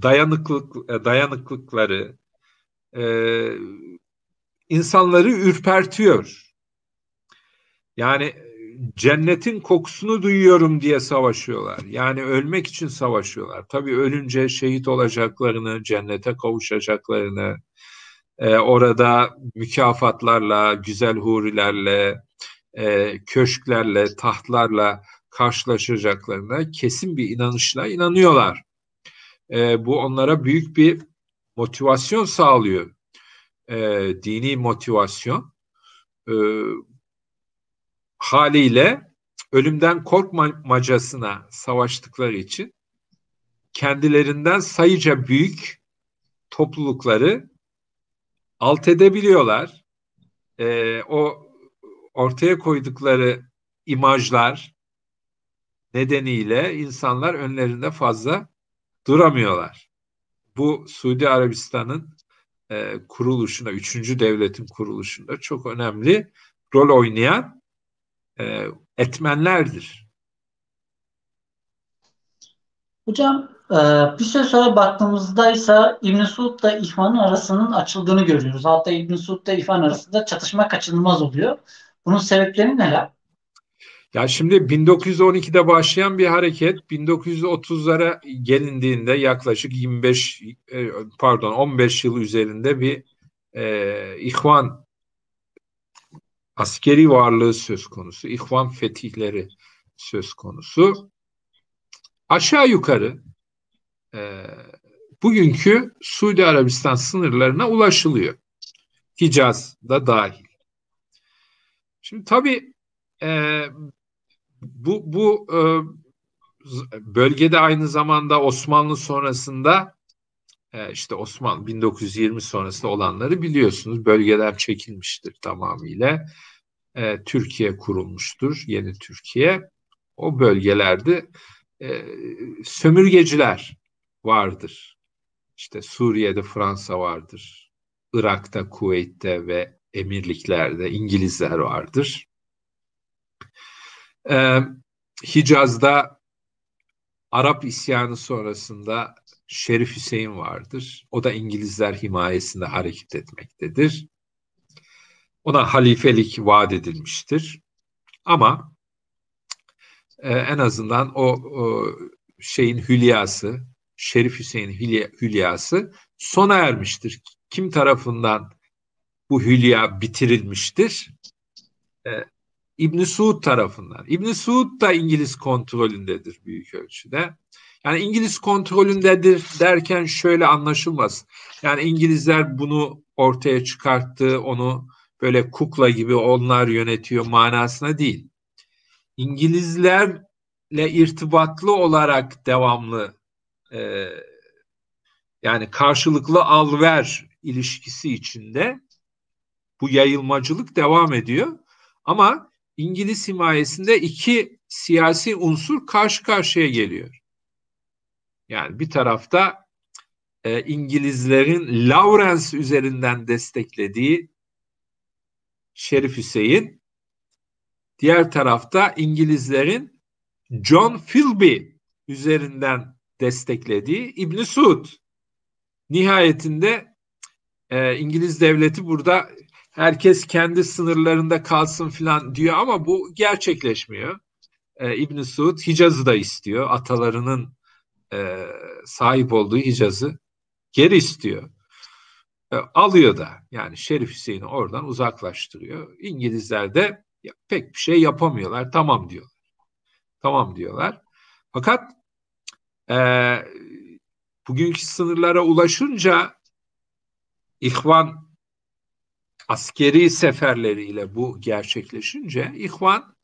dayanıklık e, dayanıklıkları e, insanları ürpertiyor. Yani cennetin kokusunu duyuyorum diye savaşıyorlar. Yani ölmek için savaşıyorlar. Tabii ölünce şehit olacaklarını, cennete kavuşacaklarını, e, orada mükafatlarla, güzel hurilerle, e, köşklerle, tahtlarla karşılaşacaklarına kesin bir inanışla inanıyorlar. E, bu onlara büyük bir motivasyon sağlıyor. E, dini motivasyon. E, haliyle ölümden korkmacasına savaştıkları için kendilerinden sayıca büyük toplulukları alt edebiliyorlar. Ee, o ortaya koydukları imajlar nedeniyle insanlar önlerinde fazla duramıyorlar. Bu Suudi Arabistan'ın e, kuruluşuna, üçüncü devletin kuruluşunda çok önemli rol oynayan e, etmenlerdir. Hocam e, bir süre sonra baktığımızda ise İbn Suud ile İhvan'ın arasının açıldığını görüyoruz. Hatta İbn Suud ile İhvan arasında çatışma kaçınılmaz oluyor. Bunun sebepleri neler? Ya şimdi 1912'de başlayan bir hareket 1930'lara gelindiğinde yaklaşık 25 e, pardon 15 yıl üzerinde bir e, İhvan askeri varlığı söz konusu, ihvan fetihleri söz konusu. Aşağı yukarı e, bugünkü Suudi Arabistan sınırlarına ulaşılıyor. Hicaz da dahil. Şimdi tabii e, bu, bu e, bölgede aynı zamanda Osmanlı sonrasında e, işte Osmanlı 1920 sonrasında olanları biliyorsunuz. Bölgeler çekilmiştir tamamıyla. E, Türkiye kurulmuştur, yeni Türkiye. O bölgelerde e, sömürgeciler vardır. İşte Suriye'de Fransa vardır. Irak'ta, Kuveyt'te ve emirliklerde İngilizler vardır. Ee, Hicaz'da Arap isyanı sonrasında Şerif Hüseyin vardır. O da İngilizler himayesinde hareket etmektedir. Ona halifelik vaat edilmiştir. Ama e, en azından o, o şeyin hülyası, Şerif Hüseyin hülya, hülyası sona ermiştir. Kim tarafından bu hülya bitirilmiştir? E, İbn Suud tarafından. İbn Suud da İngiliz kontrolündedir büyük ölçüde. Yani İngiliz kontrolündedir derken şöyle anlaşılmaz. Yani İngilizler bunu ortaya çıkarttı, onu böyle kukla gibi onlar yönetiyor manasına değil. İngilizlerle irtibatlı olarak devamlı e, yani karşılıklı al-ver ilişkisi içinde bu yayılmacılık devam ediyor. Ama İngiliz himayesinde iki siyasi unsur karşı karşıya geliyor. Yani bir tarafta e, İngilizlerin Lawrence üzerinden desteklediği Şerif Hüseyin. Diğer tarafta İngilizlerin John Philby üzerinden desteklediği İbn Suud. Nihayetinde e, İngiliz devleti burada herkes kendi sınırlarında kalsın filan diyor ama bu gerçekleşmiyor. E, İbn Suud Hicaz'ı da istiyor. Atalarının e, sahip olduğu Hicaz'ı geri istiyor. E, alıyor da yani Şerif Hüseyin'i oradan uzaklaştırıyor. İngilizler de ya, pek bir şey yapamıyorlar. Tamam diyorlar. Tamam diyorlar. Fakat e, bugünkü sınırlara ulaşınca İhvan askeri seferleriyle bu gerçekleşince İhvan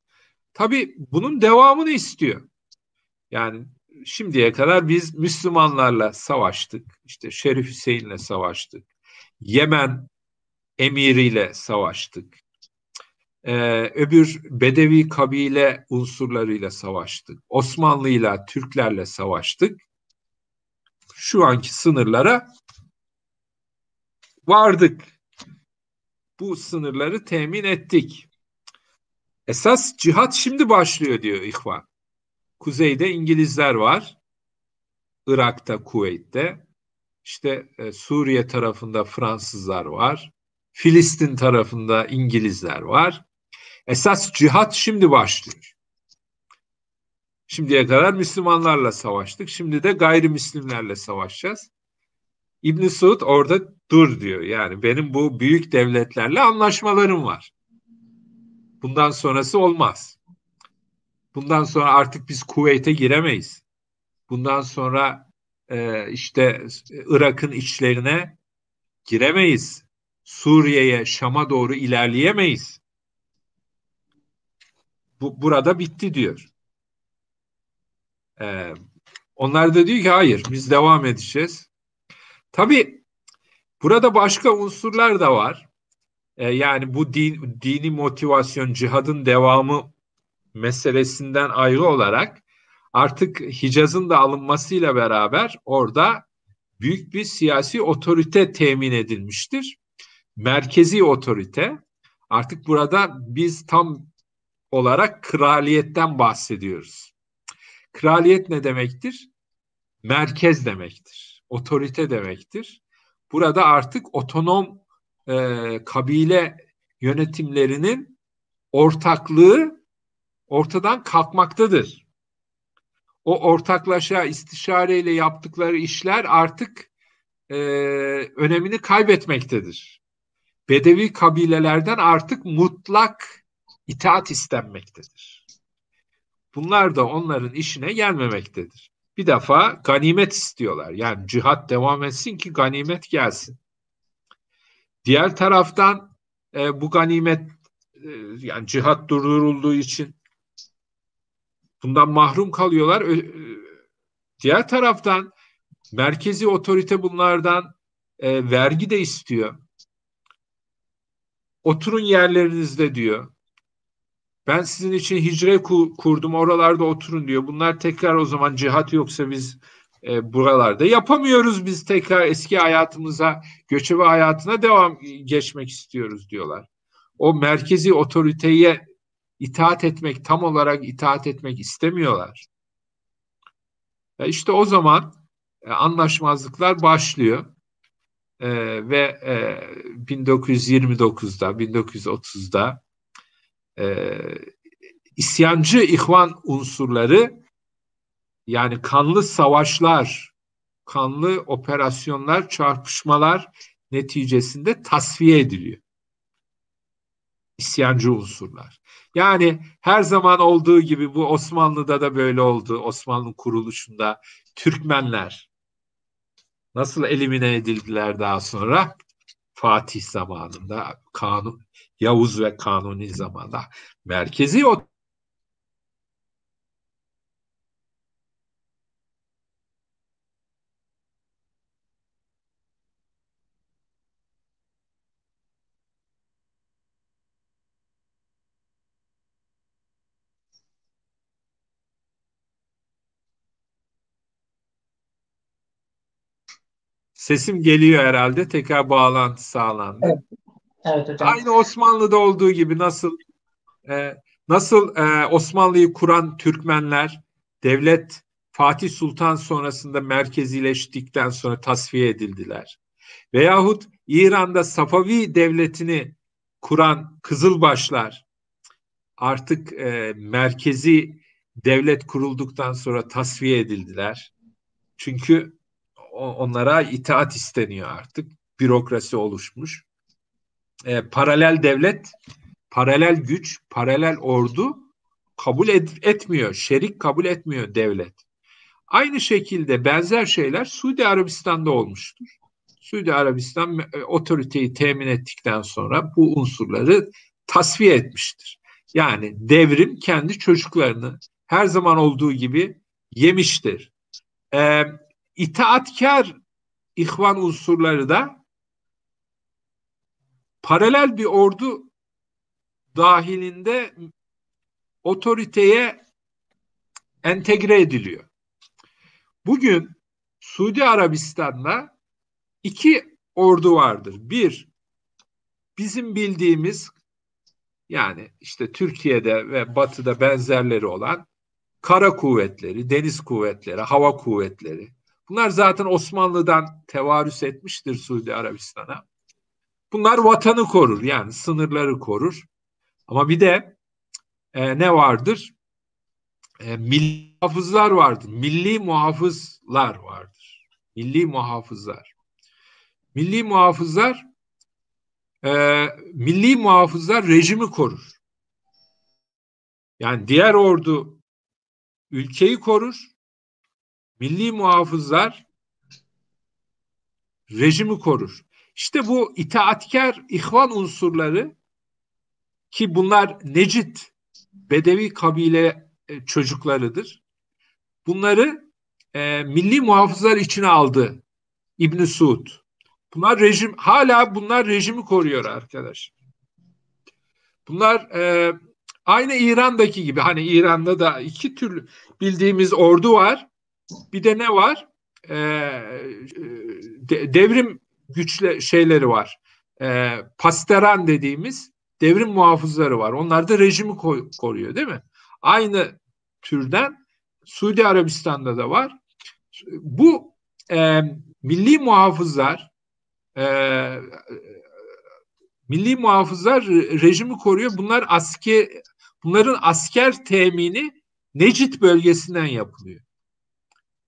tabi bunun devamını istiyor. Yani şimdiye kadar biz Müslümanlarla savaştık. İşte Şerif Hüseyin'le savaştık. Yemen emiriyle savaştık. Ee, öbür Bedevi kabile unsurlarıyla savaştık. Osmanlı'yla, Türklerle savaştık. Şu anki sınırlara vardık. Bu sınırları temin ettik. Esas cihat şimdi başlıyor diyor İhvan. Kuzeyde İngilizler var. Irak'ta, Kuveyt'te. İşte e, Suriye tarafında Fransızlar var. Filistin tarafında İngilizler var. Esas cihat şimdi başlıyor. Şimdiye kadar Müslümanlarla savaştık. Şimdi de gayrimüslimlerle savaşacağız. İbn Suud orada dur diyor. Yani benim bu büyük devletlerle anlaşmalarım var. Bundan sonrası olmaz. Bundan sonra artık biz Kuveyt'e giremeyiz. Bundan sonra e, işte Irak'ın içlerine giremeyiz. Suriye'ye, Şam'a doğru ilerleyemeyiz. Bu burada bitti diyor. Ee, onlar da diyor ki hayır biz devam edeceğiz. Tabi burada başka unsurlar da var. Ee, yani bu din, dini motivasyon, cihadın devamı meselesinden ayrı olarak artık Hicaz'ın da alınmasıyla beraber orada büyük bir siyasi otorite temin edilmiştir. Merkezi otorite. Artık burada biz tam olarak kraliyetten bahsediyoruz. Kraliyet ne demektir? Merkez demektir. Otorite demektir. Burada artık otonom e, kabile yönetimlerinin ortaklığı ortadan kalkmaktadır. O ortaklaşa istişareyle yaptıkları işler artık e, önemini kaybetmektedir. Bedevi kabilelerden artık mutlak itaat istenmektedir. Bunlar da onların işine gelmemektedir. Bir defa ganimet istiyorlar. Yani cihat devam etsin ki ganimet gelsin. Diğer taraftan e, bu ganimet e, yani cihat durdurulduğu için bundan mahrum kalıyorlar. E, diğer taraftan merkezi otorite bunlardan e, vergi de istiyor. Oturun yerlerinizde diyor. Ben sizin için hicre kurdum oralarda oturun diyor. Bunlar tekrar o zaman cihat yoksa biz e, buralarda yapamıyoruz biz tekrar eski hayatımıza göçebe hayatına devam geçmek istiyoruz diyorlar. O merkezi otoriteye itaat etmek tam olarak itaat etmek istemiyorlar. E işte o zaman e, anlaşmazlıklar başlıyor. E, ve e, 1929'da 1930'da e, isyancı ihvan unsurları yani kanlı savaşlar, kanlı operasyonlar, çarpışmalar neticesinde tasfiye ediliyor. İsyancı unsurlar. Yani her zaman olduğu gibi bu Osmanlı'da da böyle oldu. Osmanlı kuruluşunda Türkmenler nasıl elimine edildiler daha sonra? Fatih zamanında kanun Yavuz ve Kanuni zamanında merkezi o Sesim geliyor herhalde. Tekrar bağlantı sağlandı. Evet. Evet hocam. Aynı Osmanlı'da olduğu gibi nasıl e, nasıl e, Osmanlı'yı kuran Türkmenler devlet Fatih Sultan sonrasında merkezileştikten sonra tasfiye edildiler. Veyahut İran'da Safavi devletini kuran Kızılbaşlar artık e, merkezi devlet kurulduktan sonra tasfiye edildiler. Çünkü onlara itaat isteniyor artık. Bürokrasi oluşmuş. E, paralel devlet, paralel güç, paralel ordu kabul et, etmiyor. Şerik kabul etmiyor devlet. Aynı şekilde benzer şeyler Suudi Arabistan'da olmuştur. Suudi Arabistan e, otoriteyi temin ettikten sonra bu unsurları tasfiye etmiştir. Yani devrim kendi çocuklarını her zaman olduğu gibi yemiştir. Ee, itaatkar ihvan unsurları da paralel bir ordu dahilinde otoriteye entegre ediliyor. Bugün Suudi Arabistan'da iki ordu vardır. Bir, bizim bildiğimiz yani işte Türkiye'de ve Batı'da benzerleri olan kara kuvvetleri, deniz kuvvetleri, hava kuvvetleri. Bunlar zaten Osmanlı'dan tevarüs etmiştir Suudi Arabistan'a. Bunlar vatanı korur yani sınırları korur. Ama bir de e, ne vardır? E, milli muhafızlar vardır. Milli muhafızlar vardır. Milli muhafızlar. Milli muhafızlar e, milli muhafızlar rejimi korur. Yani diğer ordu ülkeyi korur. Milli muhafızlar rejimi korur. İşte bu itaatkar ihvan unsurları ki bunlar Necit Bedevi kabile e, çocuklarıdır. Bunları e, milli muhafızlar içine aldı İbn Suud. Bunlar rejim hala bunlar rejimi koruyor arkadaş. Bunlar e, aynı İran'daki gibi hani İran'da da iki türlü bildiğimiz ordu var. Bir de ne var? E, de, devrim güçle şeyleri var. E, Pasteran dediğimiz devrim muhafızları var. Onlar da rejimi koruyor değil mi? Aynı türden Suudi Arabistan'da da var. Bu e, milli muhafızlar e, milli muhafızlar rejimi koruyor. Bunlar asker bunların asker temini Necit bölgesinden yapılıyor.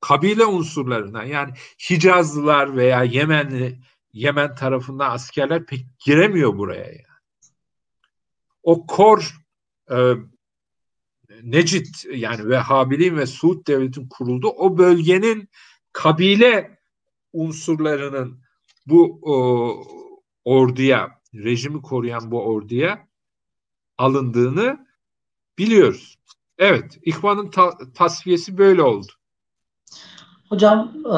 Kabile unsurlarından yani Hicazlılar veya Yemenli Yemen tarafından askerler pek giremiyor buraya yani. O kor e, Necit yani Vehhabiliğin ve Suud devletin kuruldu. O bölgenin kabile unsurlarının bu o, orduya, rejimi koruyan bu orduya alındığını biliyoruz. Evet, İhvan'ın ta- tasfiyesi böyle oldu. Hocam e,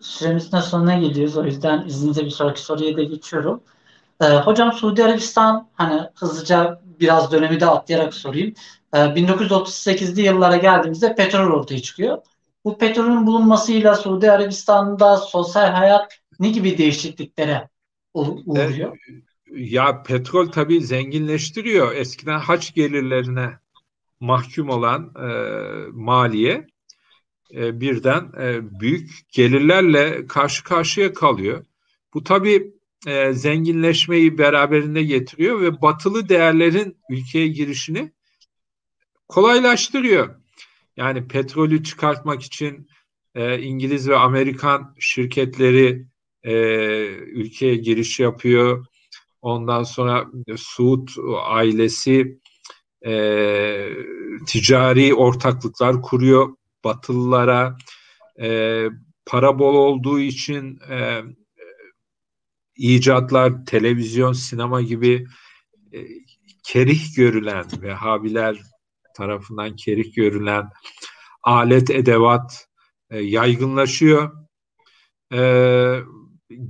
süremizin sonuna geliyoruz. O yüzden izninizle bir sonraki soruya da geçiyorum. E, hocam Suudi Arabistan hani hızlıca biraz dönemi de atlayarak sorayım. E, 1938'li yıllara geldiğimizde petrol ortaya çıkıyor. Bu petrolün bulunmasıyla Suudi Arabistan'da sosyal hayat ne gibi değişikliklere uğruyor? E, ya petrol tabii zenginleştiriyor. Eskiden haç gelirlerine mahkum olan e, maliye e, birden e, büyük gelirlerle karşı karşıya kalıyor. Bu tabii e, zenginleşmeyi beraberinde getiriyor ve batılı değerlerin ülkeye girişini kolaylaştırıyor. Yani petrolü çıkartmak için e, İngiliz ve Amerikan şirketleri e, ülkeye giriş yapıyor. Ondan sonra Suud ailesi e, ticari ortaklıklar kuruyor Batılılara. E, para bol olduğu için e, icatlar, televizyon, sinema gibi e, kerih görülen ve habiler tarafından kerih görülen alet, edevat e, yaygınlaşıyor. E,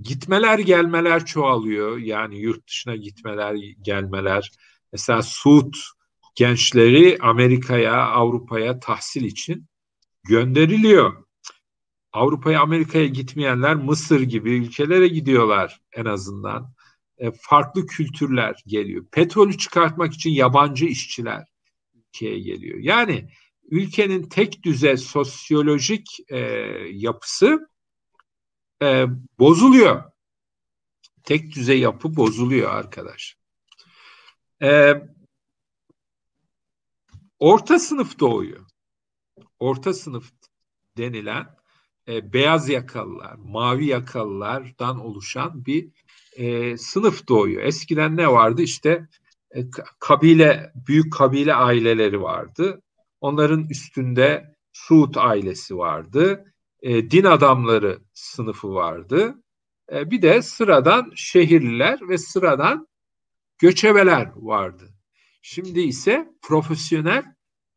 gitmeler, gelmeler çoğalıyor. Yani yurt dışına gitmeler, gelmeler. Mesela Suud gençleri Amerika'ya, Avrupa'ya tahsil için gönderiliyor. Avrupa'ya, Amerika'ya gitmeyenler Mısır gibi ülkelere gidiyorlar en azından. e, farklı kültürler geliyor. Petrolü çıkartmak için yabancı işçiler ülkeye geliyor. Yani ülkenin tek düze sosyolojik e, yapısı e, bozuluyor. Tek düze yapı bozuluyor arkadaş. E, orta sınıf doğuyor. Orta sınıf denilen e, beyaz yakalılar, mavi yakalılardan oluşan bir e, sınıf doğuyor. Eskiden ne vardı? İşte e, kabile, büyük kabile aileleri vardı. Onların üstünde Suud ailesi vardı. E, din adamları sınıfı vardı. E, bir de sıradan şehirliler ve sıradan göçebeler vardı. Şimdi ise profesyonel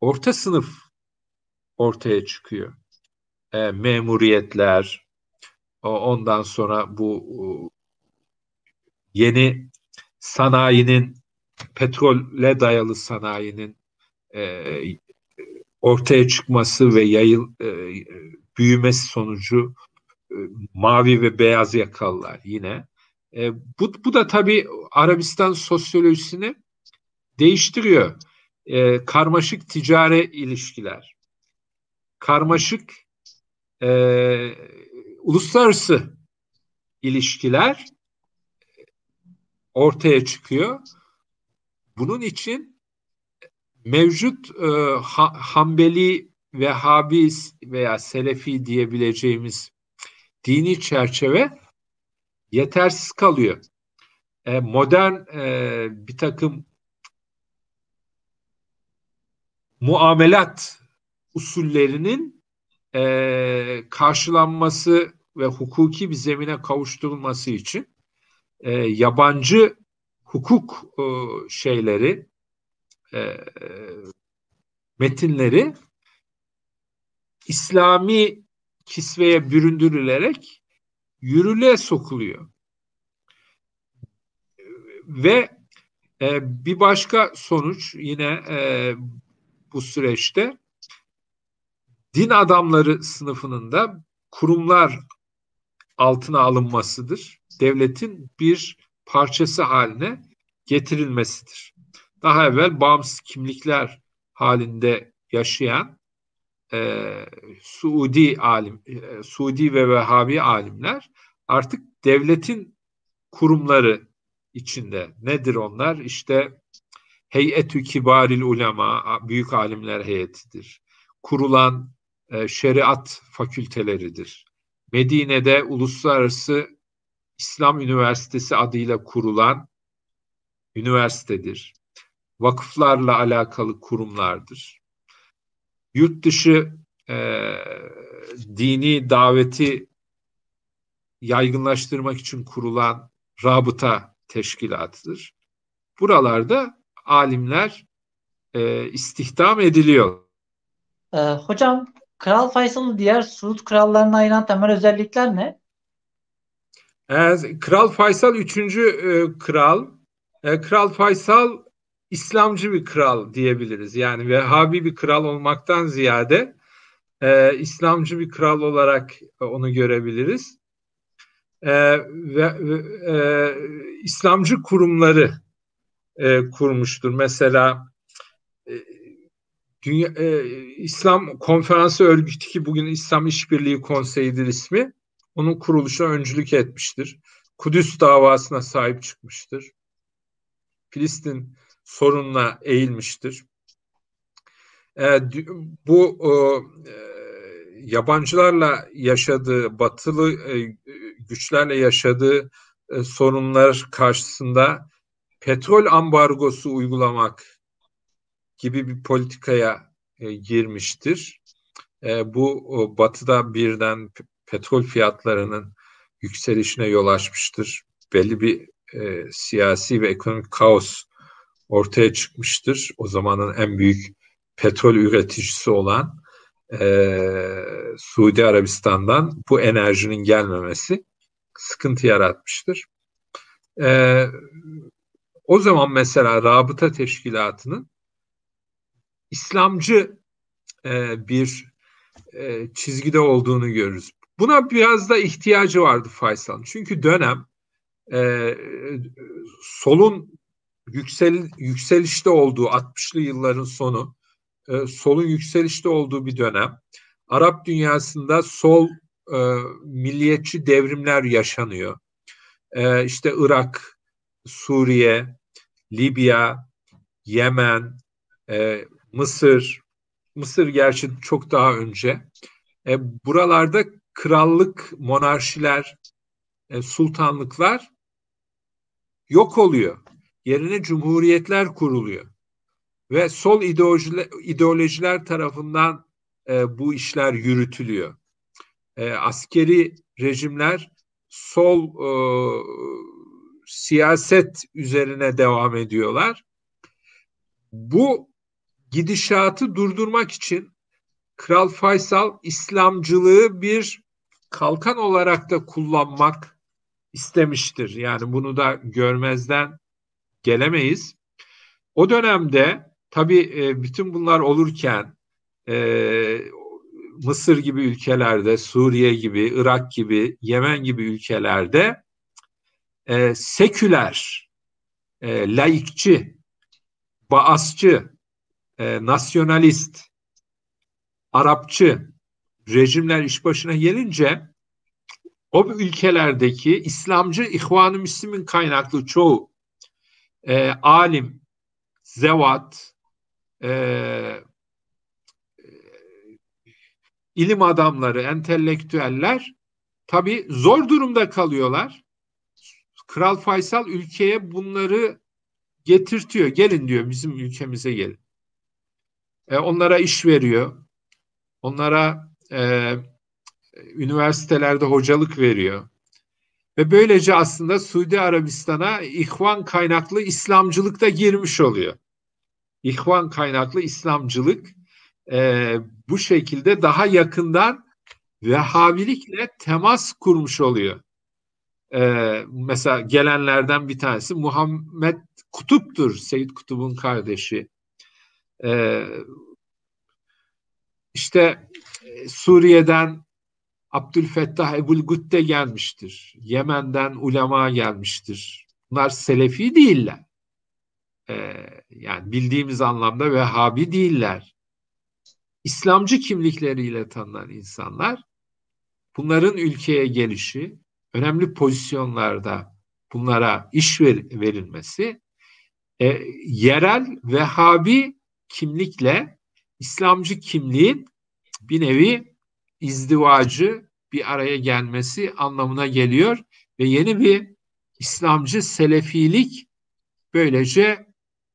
orta sınıf ortaya çıkıyor. E, memuriyetler, ondan sonra bu yeni sanayinin petrole dayalı sanayinin e, ortaya çıkması ve yayıl e, büyümesi sonucu e, mavi ve beyaz yakalılar yine. E, bu, bu da tabii Arabistan sosyolojisini değiştiriyor. E, karmaşık ticari ilişkiler, karmaşık e, uluslararası ilişkiler ortaya çıkıyor. Bunun için mevcut e, ha, Hanbeli ve Habis veya Selefi diyebileceğimiz dini çerçeve yetersiz kalıyor. E, modern e, bir takım muamelat usullerinin e, karşılanması ve hukuki bir zemine kavuşturulması için e, yabancı hukuk e, şeyleri e, metinleri İslami kisveye büründürülerek yürürlüğe sokuluyor. Ve e, bir başka sonuç yine e, bu süreçte din adamları sınıfının da kurumlar altına alınmasıdır. Devletin bir parçası haline getirilmesidir. Daha evvel bağımsız kimlikler halinde yaşayan e, Suudi alim, e, Suudi ve Vehhabi alimler artık devletin kurumları içinde. Nedir onlar? İşte Heyetü Kibaril Ulema, büyük alimler heyetidir. Kurulan e, şeriat fakülteleridir. Medine'de uluslararası İslam Üniversitesi adıyla kurulan üniversitedir. Vakıflarla alakalı kurumlardır. Yurt dışı e, dini daveti yaygınlaştırmak için kurulan rabıta teşkilatıdır. Buralarda alimler e, istihdam ediliyor. Ee, hocam Kral Faysal'ı diğer Suud krallarına ayıran temel özellikler ne? Ee, kral Faysal 3. E, kral. E, kral Faysal İslamcı bir kral diyebiliriz. Yani Vehhabi bir kral olmaktan ziyade e, İslamcı bir kral olarak onu görebiliriz. E, ve e, İslamcı kurumları e, kurmuştur. Mesela Dünya, e, İslam Konferansı Örgütü ki bugün İslam İşbirliği Konseyi'dir ismi onun kuruluşuna öncülük etmiştir. Kudüs davasına sahip çıkmıştır. Filistin sorununa eğilmiştir. E, bu e, yabancılarla yaşadığı, batılı e, güçlerle yaşadığı e, sorunlar karşısında petrol ambargosu uygulamak gibi bir politikaya e, girmiştir. E, bu o, batıda birden petrol fiyatlarının yükselişine yol açmıştır. Belli bir e, siyasi ve ekonomik kaos ortaya çıkmıştır. O zamanın en büyük petrol üreticisi olan e, Suudi Arabistan'dan bu enerjinin gelmemesi sıkıntı yaratmıştır. E, o zaman mesela Rabıta Teşkilatı'nın İslamcı e, bir e, çizgide olduğunu görürüz. Buna biraz da ihtiyacı vardı Faysal'ın. Çünkü dönem e, solun yüksel, yükselişte olduğu 60'lı yılların sonu e, solun yükselişte olduğu bir dönem. Arap dünyasında sol e, milliyetçi devrimler yaşanıyor. E, işte Irak, Suriye, Libya, Yemen, e, Mısır, Mısır gerçi çok daha önce. E, buralarda krallık, monarşiler, e, sultanlıklar yok oluyor. Yerine cumhuriyetler kuruluyor. Ve sol ideolojiler, ideolojiler tarafından e, bu işler yürütülüyor. E, askeri rejimler sol e, siyaset üzerine devam ediyorlar. Bu gidişatı durdurmak için Kral Faysal İslamcılığı bir kalkan olarak da kullanmak istemiştir. Yani bunu da görmezden gelemeyiz. O dönemde tabii e, bütün bunlar olurken e, Mısır gibi ülkelerde, Suriye gibi, Irak gibi, Yemen gibi ülkelerde e, seküler, laikçi, baasçı, e, nasyonalist, Arapçı rejimler iş başına gelince o ülkelerdeki İslamcı İhvan-ı Müslim'in kaynaklı çoğu e, alim, zevat, e, ilim adamları, entelektüeller tabi zor durumda kalıyorlar. Kral Faysal ülkeye bunları getirtiyor. Gelin diyor bizim ülkemize gelin. E, onlara iş veriyor. Onlara e, üniversitelerde hocalık veriyor. Ve böylece aslında Suudi Arabistan'a ihvan kaynaklı İslamcılık da girmiş oluyor. İhvan kaynaklı İslamcılık e, bu şekilde daha yakından Vehhabilikle temas kurmuş oluyor. E, mesela gelenlerden bir tanesi Muhammed Kutup'tur, Seyyid Kutup'un kardeşi. E, işte e, Suriye'den Abdülfettah Ebul Gütte gelmiştir. Yemen'den ulema gelmiştir. Bunlar Selefi değiller. Ee, yani bildiğimiz anlamda Vehhabi değiller. İslamcı kimlikleriyle tanınan insanlar bunların ülkeye gelişi, önemli pozisyonlarda bunlara iş ver, verilmesi e, yerel Vehhabi kimlikle İslamcı kimliğin bir nevi izdivacı bir araya gelmesi anlamına geliyor ve yeni bir İslamcı selefilik böylece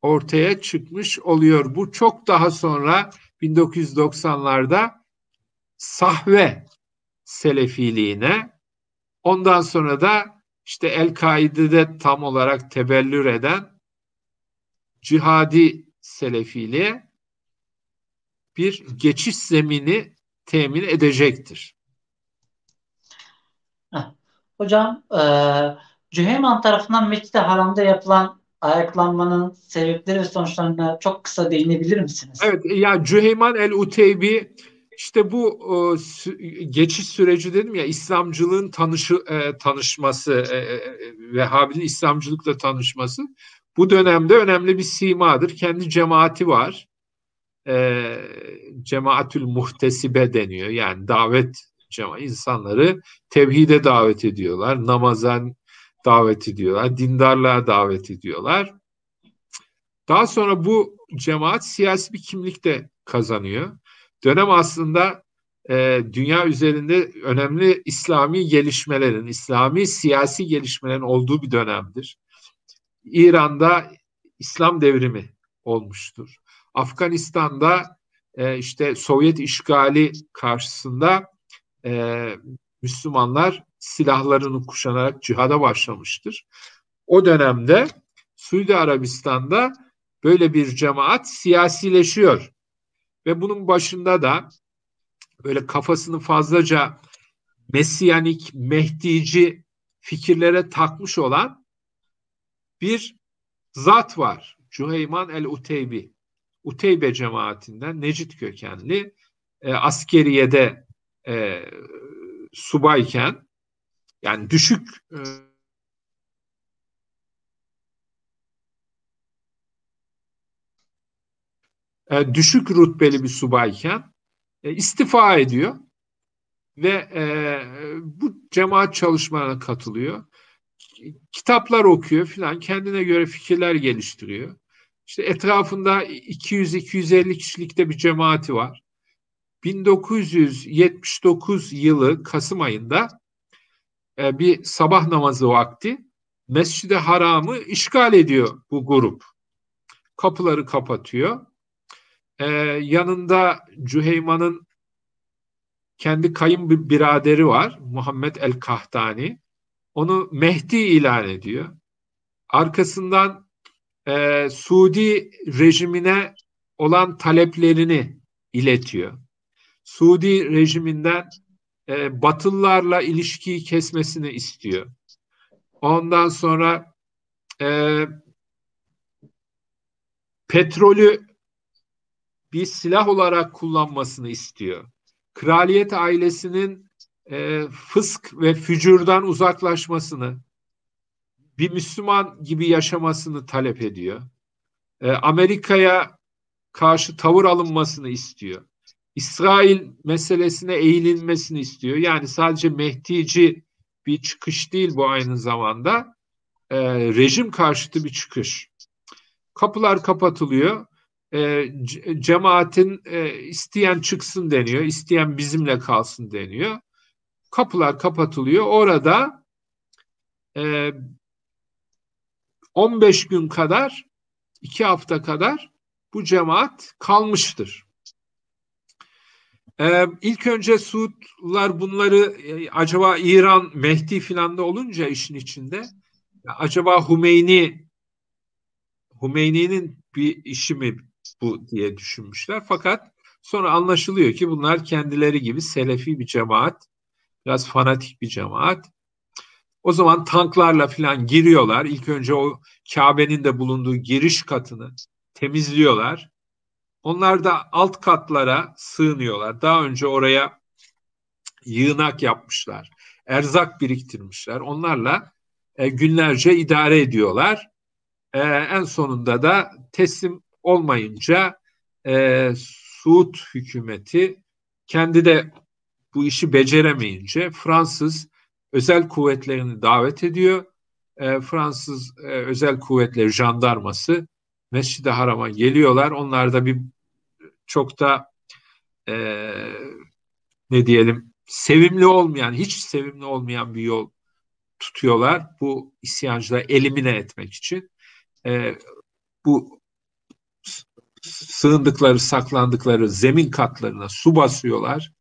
ortaya çıkmış oluyor. Bu çok daha sonra 1990'larda sahve selefiliğine ondan sonra da işte El-Kaide'de tam olarak tebellür eden cihadi selefiliğe bir geçiş zemini temin edecektir. Hocam e, Cüheyman tarafından Mescid-i Haram'da yapılan ayaklanmanın sebepleri ve sonuçlarına çok kısa değinebilir misiniz? Evet, ya Cüheyman el-Uteybi işte bu e, geçiş süreci dedim ya İslamcılığın tanışı, e, tanışması, e, e, Vehhabi'nin İslamcılıkla tanışması bu dönemde önemli bir simadır. Kendi cemaati var e, cemaatül muhtesibe deniyor. Yani davet cema insanları tevhide davet ediyorlar, namaza davet ediyorlar, dindarlığa davet ediyorlar. Daha sonra bu cemaat siyasi bir kimlik de kazanıyor. Dönem aslında e, dünya üzerinde önemli İslami gelişmelerin, İslami siyasi gelişmelerin olduğu bir dönemdir. İran'da İslam devrimi olmuştur. Afganistan'da e, işte Sovyet işgali karşısında e, Müslümanlar silahlarını kuşanarak cihada başlamıştır. O dönemde Suudi Arabistan'da böyle bir cemaat siyasileşiyor. Ve bunun başında da böyle kafasını fazlaca Mesiyanik, Mehdici fikirlere takmış olan bir zat var. Cüheyman el-Uteybi. Uteybe cemaatinden Necit kökenli e, askeriyede e, subayken yani düşük e, e, düşük rütbeli bir subayken e, istifa ediyor ve e, bu cemaat çalışmalarına katılıyor. Kitaplar okuyor filan, kendine göre fikirler geliştiriyor. İşte etrafında 200-250 kişilikte bir cemaati var. 1979 yılı Kasım ayında e, bir sabah namazı vakti Mescid-i Haram'ı işgal ediyor bu grup. Kapıları kapatıyor. Ee, yanında Cüheyman'ın kendi kayın bir biraderi var. Muhammed el-Kahtani. Onu Mehdi ilan ediyor. Arkasından e, Suudi rejimine olan taleplerini iletiyor. Suudi rejiminden e, Batılılarla ilişkiyi kesmesini istiyor. Ondan sonra e, petrolü bir silah olarak kullanmasını istiyor. Kraliyet ailesinin e, fısk ve fücurdan uzaklaşmasını, bir Müslüman gibi yaşamasını talep ediyor. E, Amerika'ya karşı tavır alınmasını istiyor. İsrail meselesine eğilinmesini istiyor. Yani sadece Mehdici bir çıkış değil bu aynı zamanda. E, rejim karşıtı bir çıkış. Kapılar kapatılıyor. E, cemaatin e, isteyen çıksın deniyor, isteyen bizimle kalsın deniyor. Kapılar kapatılıyor. Orada e, 15 gün kadar, 2 hafta kadar bu cemaat kalmıştır. Ee, ilk önce Suudlar bunları e, acaba İran Mehdi filan da olunca işin içinde acaba Hümeyni Hümeyni'nin bir işi mi bu diye düşünmüşler. Fakat sonra anlaşılıyor ki bunlar kendileri gibi Selefi bir cemaat, biraz fanatik bir cemaat. O zaman tanklarla filan giriyorlar. İlk önce o Kabe'nin de bulunduğu giriş katını temizliyorlar. Onlar da alt katlara sığınıyorlar. Daha önce oraya yığınak yapmışlar. Erzak biriktirmişler. Onlarla e, günlerce idare ediyorlar. E, en sonunda da teslim olmayınca e, Suud hükümeti kendi de bu işi beceremeyince Fransız özel kuvvetlerini davet ediyor. E, Fransız e, özel kuvvetleri jandarması Mescid-i Haram'a geliyorlar. Onlar da bir çok da e, ne diyelim sevimli olmayan, hiç sevimli olmayan bir yol tutuyorlar. Bu isyancıları elimine etmek için. E, bu sığındıkları, saklandıkları zemin katlarına su basıyorlar,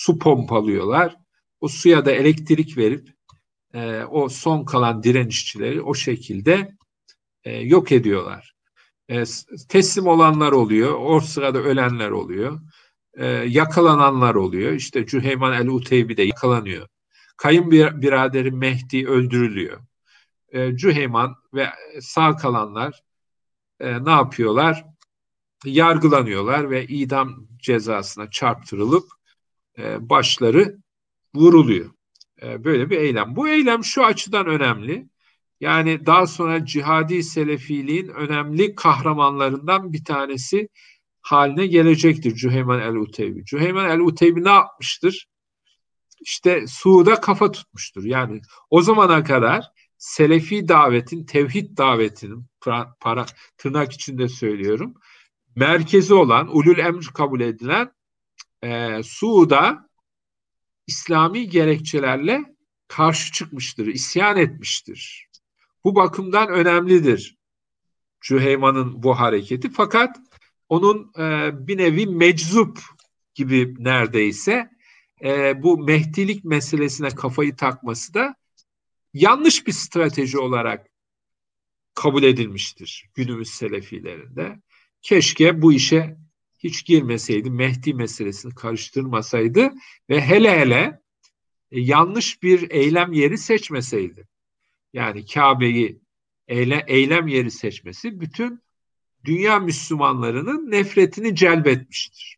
su pompalıyorlar. O suya da elektrik verip e, o son kalan direnişçileri o şekilde e, yok ediyorlar. E, teslim olanlar oluyor, o sırada ölenler oluyor, e, yakalananlar oluyor. İşte Cüheyman el-Uteybi de yakalanıyor. Kayın bir biraderi Mehdi öldürülüyor. E, Cüheyman ve sağ kalanlar e, ne yapıyorlar? Yargılanıyorlar ve idam cezasına çarptırılıp e, başları vuruluyor. E, böyle bir eylem. Bu eylem şu açıdan önemli. Yani daha sonra cihadi selefiliğin önemli kahramanlarından bir tanesi haline gelecektir Cüheyman el-Uteybi. Cüheyman el-Uteybi ne yapmıştır? İşte Suud'a kafa tutmuştur. Yani o zamana kadar Selefi davetin, tevhid davetinin para, tırnak içinde söylüyorum. Merkezi olan, ulul emr kabul edilen e, Suud'a İslami gerekçelerle karşı çıkmıştır, isyan etmiştir. Bu bakımdan önemlidir Cüheyman'ın bu hareketi. Fakat onun e, bir nevi meczup gibi neredeyse e, bu mehdilik meselesine kafayı takması da yanlış bir strateji olarak kabul edilmiştir günümüz selefilerinde. Keşke bu işe hiç girmeseydi, Mehdi meselesini karıştırmasaydı ve hele hele e, yanlış bir eylem yeri seçmeseydi yani Kabe'yi eyle, eylem yeri seçmesi bütün dünya Müslümanlarının nefretini celbetmiştir.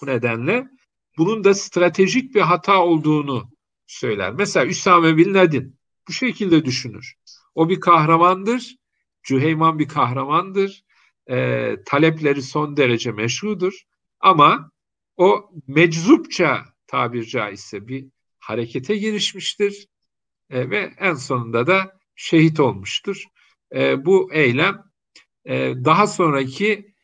Bu nedenle bunun da stratejik bir hata olduğunu söyler. Mesela Üsame Bin Laden bu şekilde düşünür. O bir kahramandır. Cüheyman bir kahramandır. E, talepleri son derece meşrudur. Ama o meczupça tabir caizse bir harekete girişmiştir e, ve en sonunda da şehit olmuştur. E, bu eylem e, daha sonraki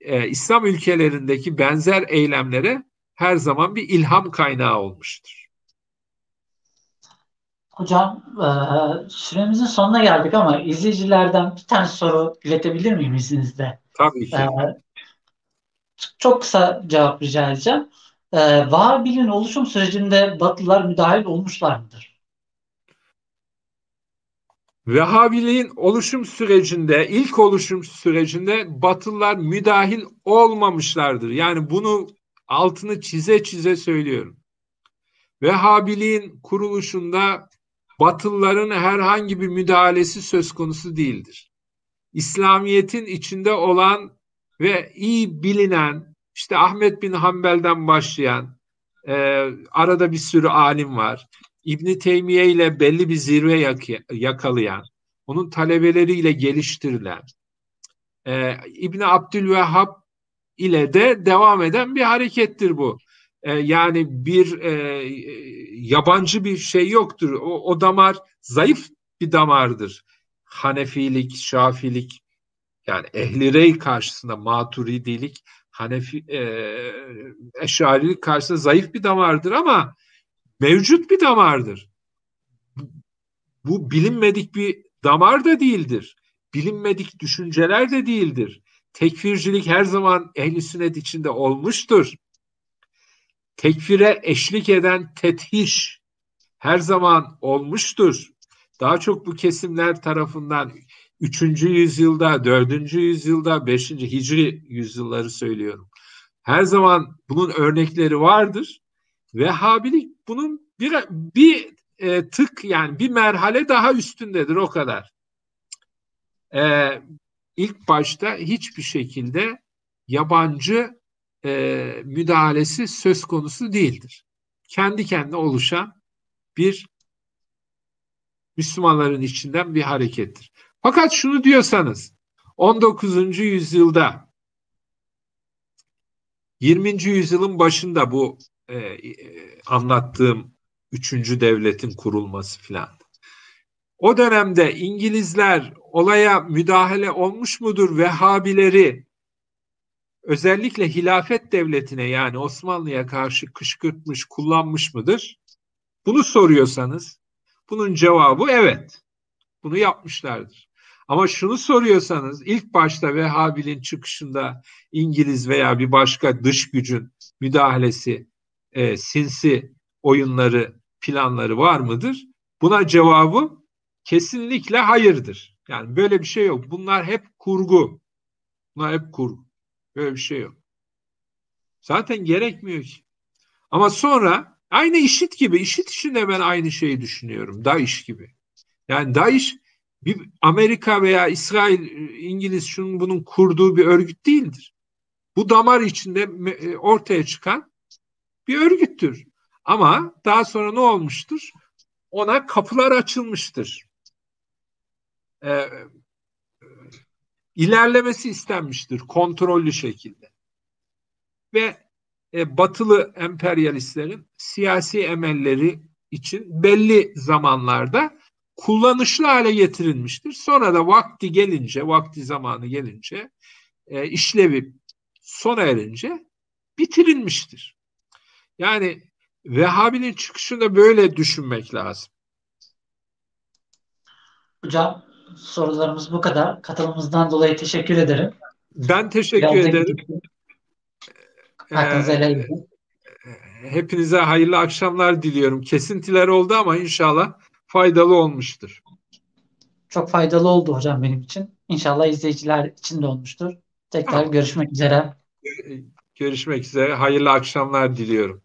e, İslam ülkelerindeki benzer eylemlere her zaman bir ilham kaynağı olmuştur. Hocam e, süremizin sonuna geldik ama izleyicilerden bir tane soru iletebilir miyim izninizle? Tabii ki. E, çok kısa cevap rica edeceğim. E, oluşum sürecinde Batılılar müdahil olmuşlar mıdır? Vehhabiliğin oluşum sürecinde, ilk oluşum sürecinde Batılılar müdahil olmamışlardır. Yani bunu altını çize çize söylüyorum. Vehhabiliğin kuruluşunda Batılıların herhangi bir müdahalesi söz konusu değildir. İslamiyet'in içinde olan ve iyi bilinen işte Ahmet bin Hanbel'den başlayan e, arada bir sürü alim var. İbni Teymiye ile belli bir zirve yakalayan, onun talebeleriyle geliştirilen, e, İbni Abdülvehhab ile de devam eden bir harekettir bu. E, yani bir e, yabancı bir şey yoktur. O, o damar zayıf bir damardır. Hanefilik, Şafilik, yani ehli rey karşısında maturidilik, Hanefi, e, eşarilik karşısında zayıf bir damardır ama mevcut bir damardır. Bu bilinmedik bir damar da değildir. Bilinmedik düşünceler de değildir. Tekfircilik her zaman ehli sünnet içinde olmuştur. Tekfire eşlik eden tethiş her zaman olmuştur. Daha çok bu kesimler tarafından 3. yüzyılda, 4. yüzyılda, 5. Hicri yüzyılları söylüyorum. Her zaman bunun örnekleri vardır. Vehhabilik bunun bir, bir e, tık yani bir merhale daha üstündedir o kadar. E, ilk başta hiçbir şekilde yabancı e, müdahalesi söz konusu değildir. Kendi kendine oluşan bir Müslümanların içinden bir harekettir. Fakat şunu diyorsanız 19. yüzyılda 20. yüzyılın başında bu e, e, anlattığım üçüncü devletin kurulması filan. O dönemde İngilizler olaya müdahale olmuş mudur? Vehhabileri özellikle hilafet devletine yani Osmanlı'ya karşı kışkırtmış, kullanmış mıdır? Bunu soruyorsanız bunun cevabı evet. Bunu yapmışlardır. Ama şunu soruyorsanız ilk başta Vehhabilin çıkışında İngiliz veya bir başka dış gücün müdahalesi, e, sinsi oyunları, planları var mıdır? Buna cevabı kesinlikle hayırdır. Yani böyle bir şey yok. Bunlar hep kurgu. Bunlar hep kurgu. Böyle bir şey yok. Zaten gerekmiyor ki. Ama sonra aynı işit gibi, işit için de ben aynı şeyi düşünüyorum. DAEŞ gibi. Yani DAEŞ bir Amerika veya İsrail, İngiliz şunun bunun kurduğu bir örgüt değildir. Bu damar içinde e, ortaya çıkan bir örgüttür. Ama daha sonra ne olmuştur? Ona kapılar açılmıştır. Ee, ilerlemesi istenmiştir kontrollü şekilde. Ve e, batılı emperyalistlerin siyasi emelleri için belli zamanlarda kullanışlı hale getirilmiştir. Sonra da vakti gelince, vakti zamanı gelince e, işlevi sona erince bitirilmiştir. Yani Vehhabi'nin çıkışını böyle düşünmek lazım. Hocam sorularımız bu kadar. Katılımınızdan dolayı teşekkür ederim. Ben teşekkür Biraz ederim. Ee, hepinize hayırlı akşamlar diliyorum. Kesintiler oldu ama inşallah faydalı olmuştur. Çok faydalı oldu hocam benim için. İnşallah izleyiciler için de olmuştur. Tekrar görüşmek üzere. Görüşmek üzere. Hayırlı akşamlar diliyorum.